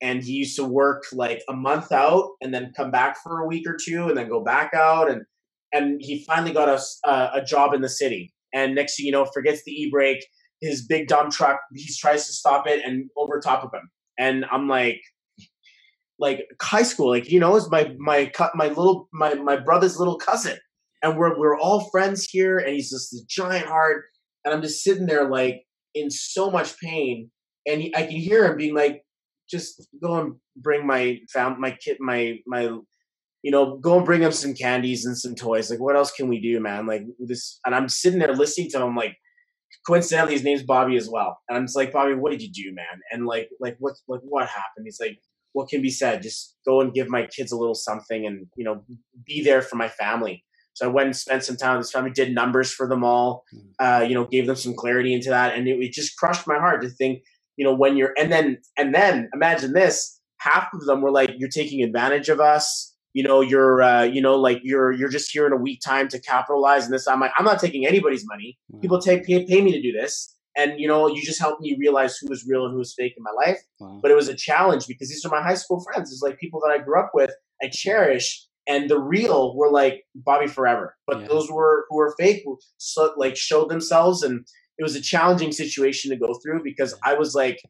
and he used to work like a month out and then come back for a week or two and then go back out and and he finally got a, uh, a job in the city. And next thing you know, forgets the e-brake, his big dump truck, he tries to stop it and over top of him. And I'm like, like high school, like you know, is my my my little my my brother's little cousin, and we're we're all friends here, and he's just a giant heart, and I'm just sitting there like in so much pain, and he, I can hear him being like, just go and bring my found my kid my my you know, go and bring him some candies and some toys. Like, what else can we do, man? Like this, and I'm sitting there listening to him. Like, coincidentally, his name's Bobby as well. And I'm just like, Bobby, what did you do, man? And like, like what, like what happened? He's like, what can be said? Just go and give my kids a little something and, you know, be there for my family. So I went and spent some time with this family, did numbers for them all, hmm. uh, you know, gave them some clarity into that. And it, it just crushed my heart to think, you know, when you're, and then, and then imagine this, half of them were like, you're taking advantage of us. You know, you're, uh, you know, like you're, you're just here in a weak time to capitalize. And this, I'm like, I'm not taking anybody's money. People take, pay, pay me to do this. And you know, you just helped me realize who was real and who was fake in my life. Wow. But it was a challenge because these are my high school friends. It's like people that I grew up with, I cherish, and the real were like Bobby Forever. But Yeah. those were who were fake, so like showed themselves, and it was a challenging situation to go through because I was like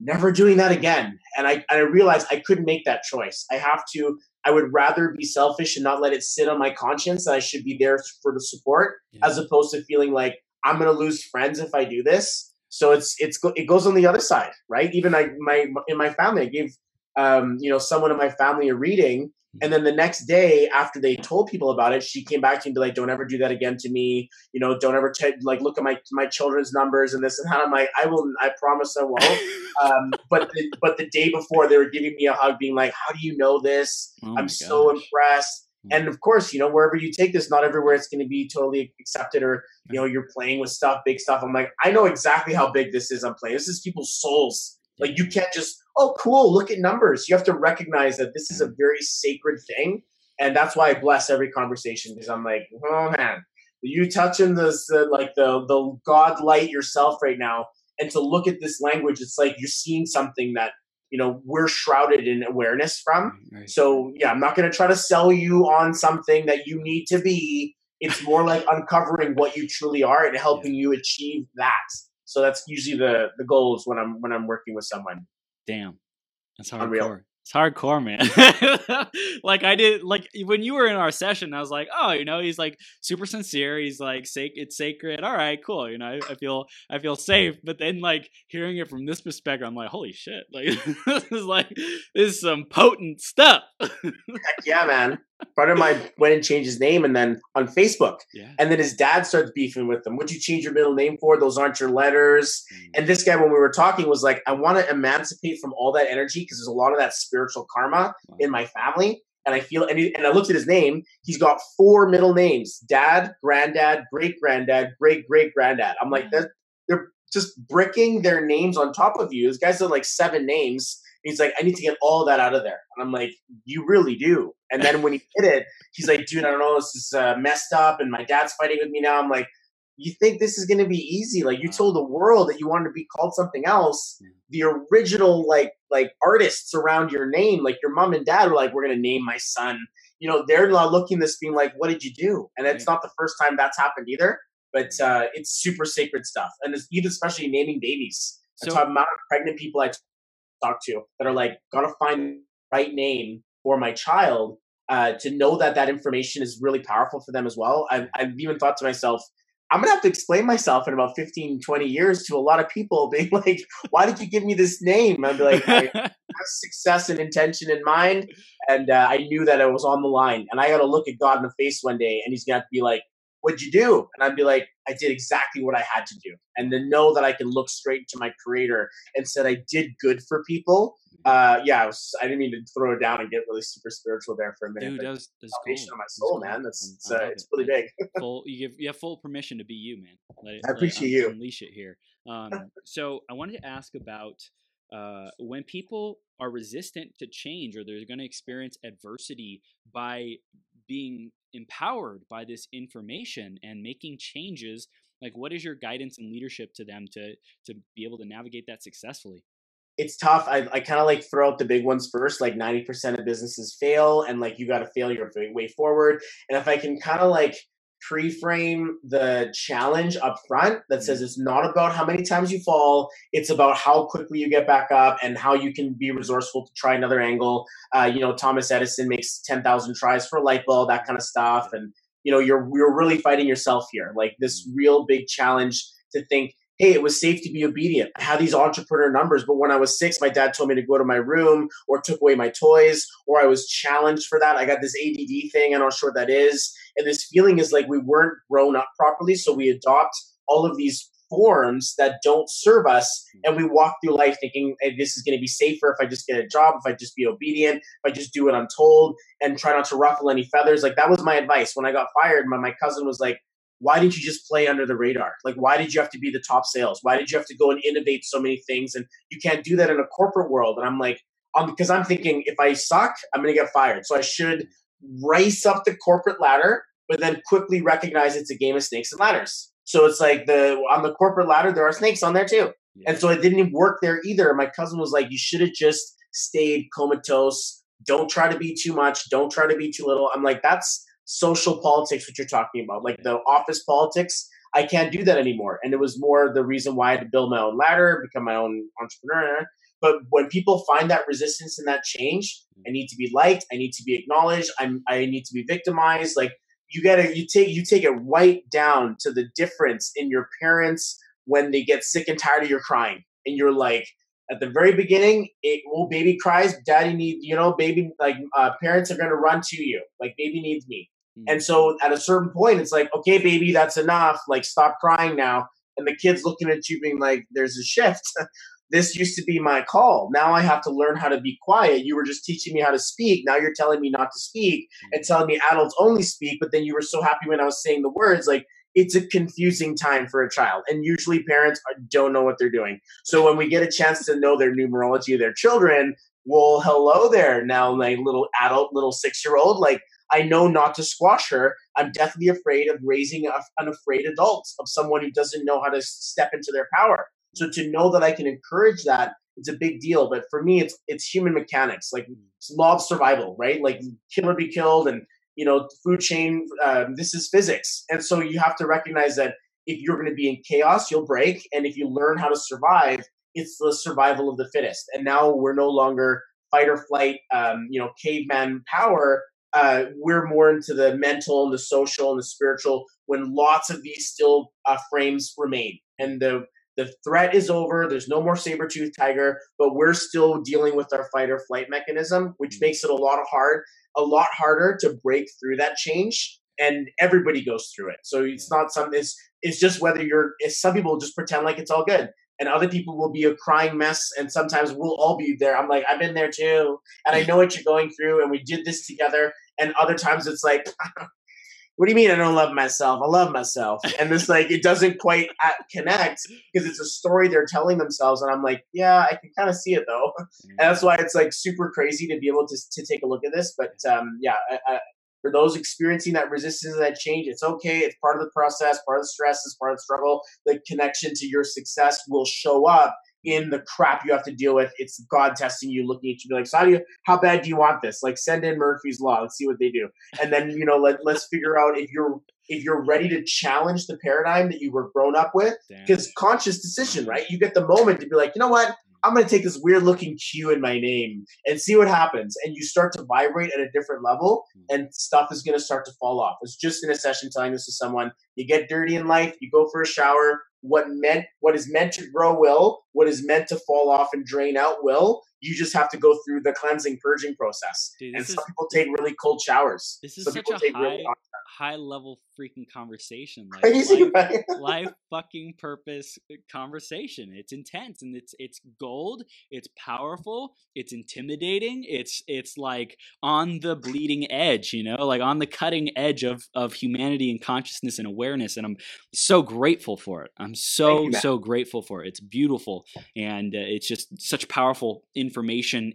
never doing that again, and I and I realized I couldn't make that choice. I have to. I would rather be selfish and not let it sit on my conscience that I should be there for the support, Yeah. as opposed to feeling like I'm going to lose friends if I do this. So it's it's it goes on the other side, right? Even I my in my family, I gave um, you know someone in my family a reading, and then the next day after they told people about it, she came back to me and be like, "Don't ever do that again to me. You know, don't ever t- like look at my my children's numbers and this and that." I'm like, "I will. I promise I won't." [laughs] um, but the, but the day before, they were giving me a hug, being like, "How do you know this? Oh I'm so gosh. impressed." Mm. And of course, you know, wherever you take this, not everywhere it's going to be totally accepted, or you know, you're playing with stuff, big stuff. I'm like, I know exactly how big this is. I'm playing. This is people's souls. Like you can't just, oh, cool, look at numbers. You have to recognize that this is a very sacred thing, and that's why I bless every conversation because I'm like, oh man, you touching this uh, like the the God light yourself right now, and to look at this language, it's like you're seeing something that you know we're shrouded in awareness from. Right. So yeah, I'm not going to try to sell you on something that you need to be. It's more like uncovering what you truly are and [laughs] helping you achieve that. So that's usually the the goals when I'm when I'm working with someone. Damn, that's hardcore. Unreal. It's hardcore, man. [laughs] like I did, like when you were in our session, I was like, oh, you know, he's like super sincere. He's like, sac- it's sacred. All right, cool. You know, I, I feel, I feel safe. But then, like hearing it from this perspective, I'm like, holy shit! Like [laughs] this is like this is some potent stuff. [laughs] Heck yeah, man. Part of my went and changed his name, and then on Facebook, yeah. and then his dad starts beefing with him. What'd you change your middle name for? Those aren't your letters. Mm. And this guy, when we were talking, was like, I want to emancipate from all that energy because there's a lot of that spiritual karma Wow. in my family. And I feel, and, he, and I looked at his name. He's got four middle names: dad, granddad, great granddad, great great granddad. I'm like, that they're just bricking their names on top of you. This guy's like seven names. He's like, I need to get all that out of there. And I'm like, you really do. And then when he [laughs] did it, he's like, dude, I don't know, this is uh, messed up, and my dad's fighting with me now. I'm like, you think this is going to be easy? Like you told the world that you wanted to be called something else. The original like like artists around your name, like your mom and dad, were like, we're going to name my son. You know, they're not looking this being like, what did you do? And it's not the first time that's happened either. But uh, it's super sacred stuff, and it's even especially naming babies. So- So, amount of pregnant people I talk to that are like, gotta find the right name for my child. Uh, to know that that information is really powerful for them as well. I've, I've even thought to myself, I'm gonna have to explain myself in about 15, 20 years to a lot of people, [laughs] being like, "Why did you give me this name?" I'd be like, "I [laughs] have success and intention in mind, and uh, I knew that I was on the line, and I got to look at God in the face one day, and He's gonna have to be like, "What'd you do?" And I'd be like, "I did exactly what I had to do," and then know that I can look straight to my Creator and said I did good for people. Uh, yeah, I, was, I didn't mean to throw it down and get really super spiritual there for a minute. Dude, that was, that's salvation cool. of my That's soul, cool. man. That's it's, uh, it's it, man. big. [laughs] full you give you have full permission to be you man let it, I appreciate un- you. unleash it here um so i wanted to ask about uh when people are resistant to change or they're going to experience adversity by being empowered by this information and making changes like what is your guidance and leadership to them to to be able to navigate that successfully it's tough. I, I kind of like throw out the big ones first. Like 90% of businesses fail, and like you got to fail your way- way forward. And if I can kind of like pre-frame the challenge up front that says it's not about how many times you fall it's about how quickly you get back up and how you can be resourceful to try another angle. Uh, you know thomas edison makes 10000 tries for a light bulb that kind of stuff and you know you're you're really fighting yourself here. Like this real big challenge to think hey it was safe to be obedient. I had these entrepreneur numbers but when i was six my dad told me to go to my room or took away my toys or i was challenged for that. I got this add thing i'm not sure what that is. And this feeling is like we weren't grown up properly so we adopt all of these forms that don't serve us and we walk through life thinking hey, this is going to be safer if i just get a job if i just be obedient if i just do what i'm told and try not to ruffle any feathers. Like that was my advice. When i got fired my, my cousin was like why didn't you just play under the radar like why did you have to be the top sales why did you have to go and innovate so many things and you can't do that in a corporate world and i'm like um, because i'm thinking if i suck i'm going to get fired so i should race up the corporate ladder but then quickly recognize it's a game of snakes and ladders So it's like the on the corporate ladder, there are snakes on there too. Yeah. And so it didn't even work there either. My cousin was like, you should have just stayed comatose. Don't try to be too much. Don't try to be too little. I'm like, that's social politics, what you're talking about. Like the office politics, I can't do that anymore. And it was more the reason why I had to build my own ladder, become my own entrepreneur. But when people find that resistance and that change, I need to be liked, I need to be acknowledged, I'm I need to be victimized. Like you gotta you take you take it right down to the difference in your parents when they get sick and tired of your crying. And you're like, at the very beginning, it well, baby cries, daddy needs, you know, baby like uh, parents are gonna run to you, like baby needs me. And so at a certain point, it's like, okay, baby, that's enough. Like stop crying now. And the kid's looking at you, being like, "There's a shift. [laughs] this used to be my call. Now I have to learn how to be quiet. You were just teaching me how to speak. Now you're telling me not to speak and mm. telling me adults only speak. But then you were so happy when I was saying the words, like." it's a confusing time for a child. And usually parents uh, don't know what they're doing. So when we get a chance to know their numerology of their children, well, hello there. Now, my little adult, little six year old, like, I know not to squash her. I'm deathly afraid of raising a, an afraid adult, of someone who doesn't know how to step into their power. So to know that I can encourage that, it's a big deal. But for me, it's it's human mechanics, like law of survival, right? Like kill or be killed, and you know, food chain, um, this is physics. And so you have to recognize that if you're going to be in chaos, you'll break. And if you learn how to survive, it's the survival of the fittest. And now we're no longer fight or flight, um, you know, caveman power. Uh, we're more into the mental and the social and the spiritual when lots of these still uh, frames remain. And the the threat is over. There's no more saber tooth tiger, but we're still dealing with our fight or flight mechanism, which mm-hmm. makes it a lot of hard a lot harder to break through that change and everybody goes through it so it's not something it's, it's just whether you're some people just pretend like it's all good and other people will be a crying mess and sometimes we'll all be there i'm like i've been there too and i know what you're going through and we did this together and other times it's like [laughs] what do you mean I don't love myself? I love myself. And it's like, it doesn't quite connect because it's a story they're telling themselves. And I'm like, yeah, I can kind of see it though. [laughs] And that's why it's like super crazy to be able to, to take a look at this. But um, yeah, I, I, for those experiencing that resistance that change, it's okay. It's part of the process, part of the stress, is part of the struggle. The connection to your success will show up in the crap you have to deal with. It's God testing you, looking at you, be like, so how do you, how bad do you want this? Like, send in Murphy's Law. Let's see what they do, and then you know, let let's figure out if you're if you're ready to challenge the paradigm that you were grown up with. Because conscious decision, right? You get the moment to be like, you know what? I'm going to take this weird looking Q in my name and see what happens. And you start to vibrate at a different level, hmm. and stuff is going to start to fall off. It's just in a session telling this to someone. You get dirty in life, you go for a shower, what meant what is meant to grow will what is meant to fall off and drain out will you just have to go through the cleansing purging process. Dude, and some is, people take really cold showers. This is some such a high, really high level freaking conversation like Crazy, life, right? [laughs] life fucking purpose uh, conversation. It's intense and it's it's gold it's powerful it's intimidating it's it's like on the bleeding edge you know like on the cutting edge of of humanity and consciousness and awareness and i'm so grateful for it. I'm so you, so grateful for it. It's beautiful and uh, it's just such powerful information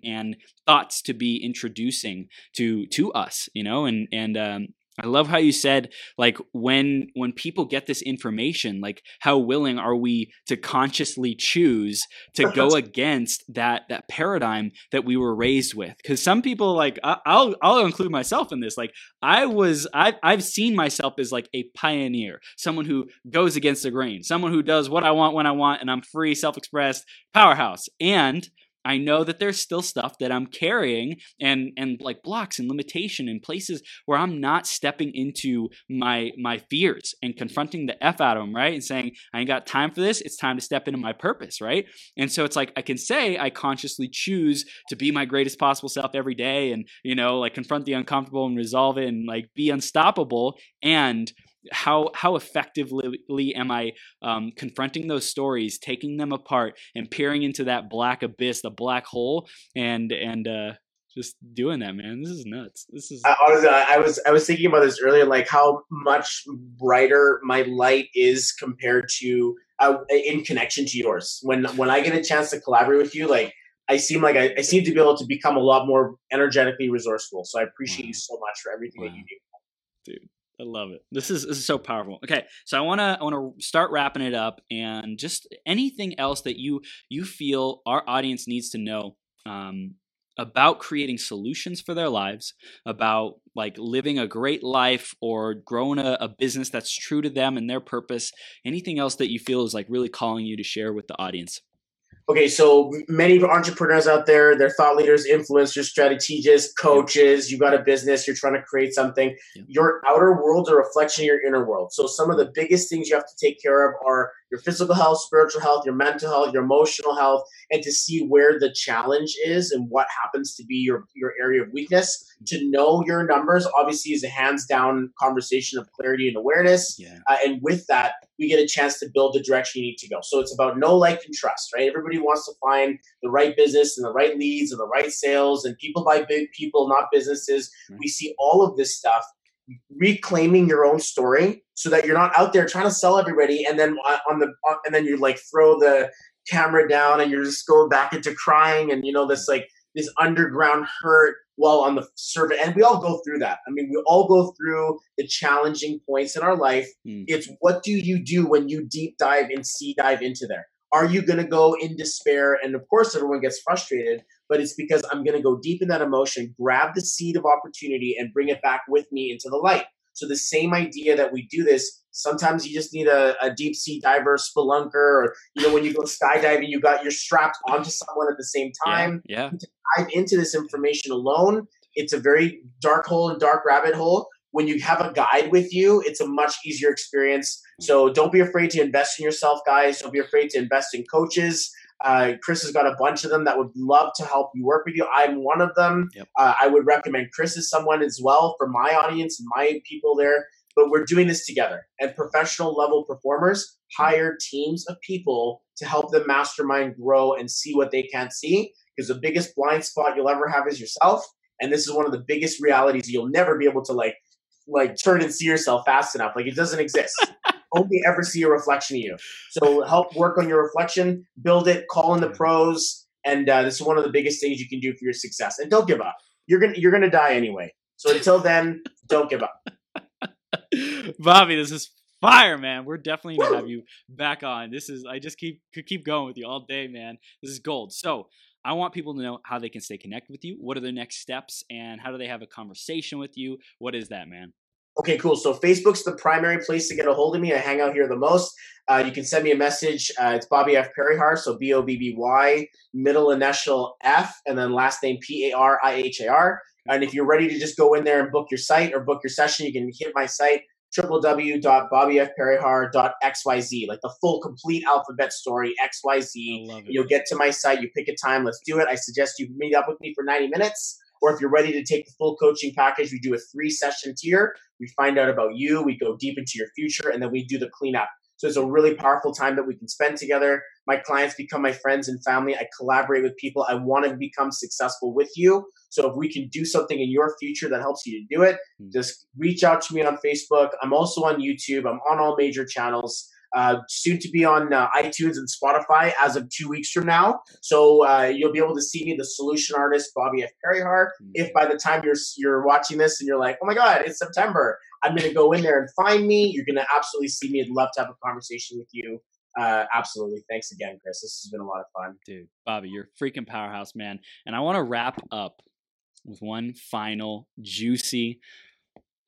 and thoughts to be introducing to to us you know? And and um, I love how you said like when when people get this information like how willing are we to consciously choose to go [laughs] against that that paradigm that we were raised with? Cuz some people like I'll I'll include myself in this. Like I was I I've seen myself as like a pioneer someone who goes against the grain someone who does what I want when I want and I'm free self-expressed powerhouse. And I know that there's still stuff that I'm carrying and and like blocks and limitation and places where I'm not stepping into my my fears and confronting the F out of them, right? And saying, I ain't got time for this. It's time to step into my purpose, right? And so it's like I can say I consciously choose to be my greatest possible self every day and, you know, like confront the uncomfortable and resolve it and like be unstoppable and how how effectively am I um, confronting those stories, taking them apart, and peering into that black abyss, the black hole, and and uh, just doing that, man. This is nuts. This is. I, honestly, I was I was thinking about this earlier, like how much brighter my light is compared to uh, in connection to yours. When when I get a chance to collaborate with you, like I seem like I, I seem to be able to become a lot more energetically resourceful. So I appreciate wow. you so much for everything wow. that you do, dude I love it. This is this is so powerful. Okay, so I want to I want to start wrapping it up, and just anything else that you you feel our audience needs to know um, about creating solutions for their lives, about like living a great life or growing a, a business that's true to them and their purpose. Anything else that you feel is like really calling you to share with the audience? Okay, so many entrepreneurs out there, they're thought leaders, influencers, strategists, coaches. You got a business, you're trying to create something. Your outer world's a reflection of your inner world. So some of the biggest things you have to take care of are your physical health, spiritual health, your mental health, your emotional health, and to see where the challenge is and what happens to be your, your area of weakness. To know your numbers, obviously, is a hands down conversation of clarity and awareness. Yeah. Uh, and with that, we get a chance to build the direction you need to go. So it's about know, like, and trust, right? Everybody wants to find the right business and the right leads and the right sales, and people buy big people, not businesses. Mm-hmm. We see all of this stuff reclaiming your own story so that you're not out there trying to sell everybody and then on the and then you like throw the camera down and you're just going back into crying and you know this like this underground hurt while on the surface. And we all go through that. I mean we all go through the challenging points in our life. Mm. it's what do you do when you deep dive and sea dive into there? Are you going to go in despair? And of course everyone gets frustrated but it's because I'm going to go deep in that emotion, grab the seed of opportunity, and bring it back with me into the light. So the same idea that we do this. Sometimes you just need a, a deep sea diver, spelunker, or you know when you go skydiving, you got you're strapped onto someone at the same time. Yeah. yeah. To dive into this information alone, it's a very dark hole and dark rabbit hole. When you have a guide with you, it's a much easier experience. So don't be afraid to invest in yourself, guys. Don't be afraid to invest in coaches. Uh, Chris has got a bunch of them that would love to help you work with you. I'm one of them. Yep. Uh, I would recommend Chris as someone as well for my audience my people there. But we're doing this together. And professional level performers hire teams of people to help them mastermind, grow, and see what they can't see. Because the biggest blind spot you'll ever have is yourself. And this is one of the biggest realities you'll never be able to like like turn and see yourself fast enough. Like it doesn't exist. Only ever see a reflection of you. So help work on your reflection, build it, call in the pros, and uh, this is one of the biggest things you can do for your success. And don't give up. You're gonna you're gonna die anyway. So until then, don't give up. Bobby, this is fire, man. We're definitely gonna have you back on. This is I just keep could keep going with you all day, man. This is gold. So I want people to know how they can stay connected with you. What are the next steps, and how do they have a conversation with you? What is that, man? Okay, cool. So Facebook's the primary place to get a hold of me. I hang out here the most. Uh, you can send me a message. Uh, it's Bobby F. Parihar, so B O B B Y, middle initial F, and then last name P A R I H A R. And if you're ready to just go in there and book your site or book your session, you can hit my site www.bobbyfparihar.xyz, like the full complete alphabet story, XYZ. You'll get to my site, you pick a time, let's do it. I suggest you meet up with me for 90 minutes. Or if you're ready to take the full coaching package, we do a three session tier. We find out about you, we go deep into your future, and then we do the cleanup. So it's a really powerful time that we can spend together. My clients become my friends and family. I collaborate with people. I want to become successful with you. So if we can do something in your future that helps you to do it, mm-hmm. just reach out to me on Facebook. I'm also on YouTube. I'm on all major channels uh, soon to be on uh, iTunes and Spotify as of two weeks from now. So uh, you'll be able to see me, the solution artist Bobby F. Parihar. Mm-hmm. If by the time you're you're watching this and you're like, oh my god, it's September, I'm to go in there and find me. You're going to absolutely see me. I'd love to have a conversation with you. Uh, absolutely. Thanks again, Chris. This has been a lot of fun. Dude, Bobby, you're freaking powerhouse, man. And I want to wrap up with one final juicy,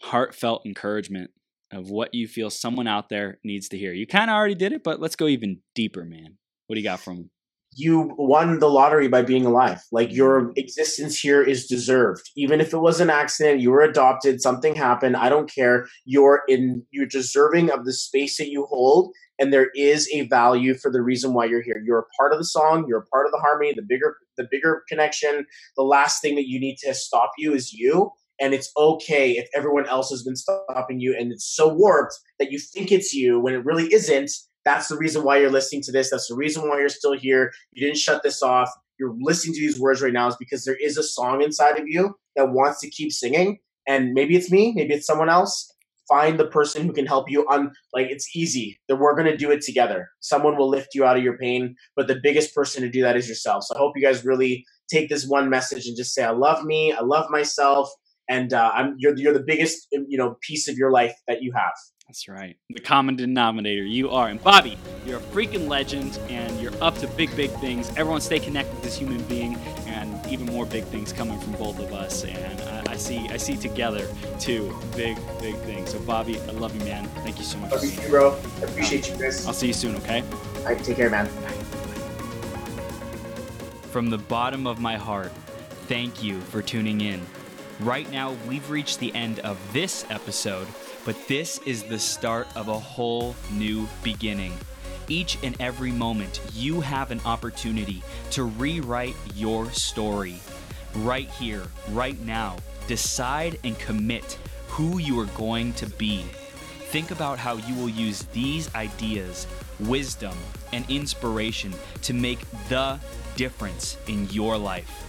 heartfelt encouragement of what you feel someone out there needs to hear. You kind of already did it, but let's go even deeper, man. What do you got from you won the lottery by being alive. Like your mm-hmm. existence here is deserved. Even if it was an accident, you were adopted, something happened, I don't care. You're in you're deserving of the space that you hold and there is a value for the reason why you're here. You're a part of the song, you're a part of the harmony, the bigger the bigger connection. The last thing that you need to stop you is you and it's okay if everyone else has been stopping you and it's so warped that you think it's you when it really isn't. That's the reason why you're listening to this. That's the reason why you're still here. You didn't shut this off. You're listening to these words right now is because there is a song inside of you that wants to keep singing. And maybe it's me maybe it's someone else. Find the person who can help you on like it's easy. That we're going to do it together. Someone will lift you out of your pain but the biggest person to do that is yourself. So i hope you guys really take this one message and just say i love me. I love myself and uh, I'm you're you're the biggest you know piece of your life that you have. That's right. The common denominator. You are. And Bobby, you're a freaking legend and you're up to big, big things. Everyone stay connected with this human being and even more big things coming from both of us. And I, I see I see together two big, big things. So Bobby, I love you, man. Thank you so much. Love you, bro. I appreciate you, Chris. I'll see you soon, okay? All right, take care, man. From the bottom of my heart, thank you for tuning in. Right now, we've reached the end of this episode, but this is the start of a whole new beginning. Each and every moment, you have an opportunity to rewrite your story. Right here, right now, decide and commit who you are going to be. Think about how you will use these ideas, wisdom, and inspiration to make the difference in your life.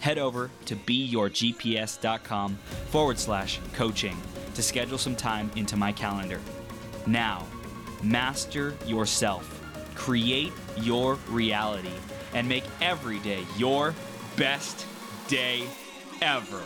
head over to beyourgps.com forward slash coaching to schedule some time into my calendar. Now, master yourself, create your reality, and make every day your best day ever.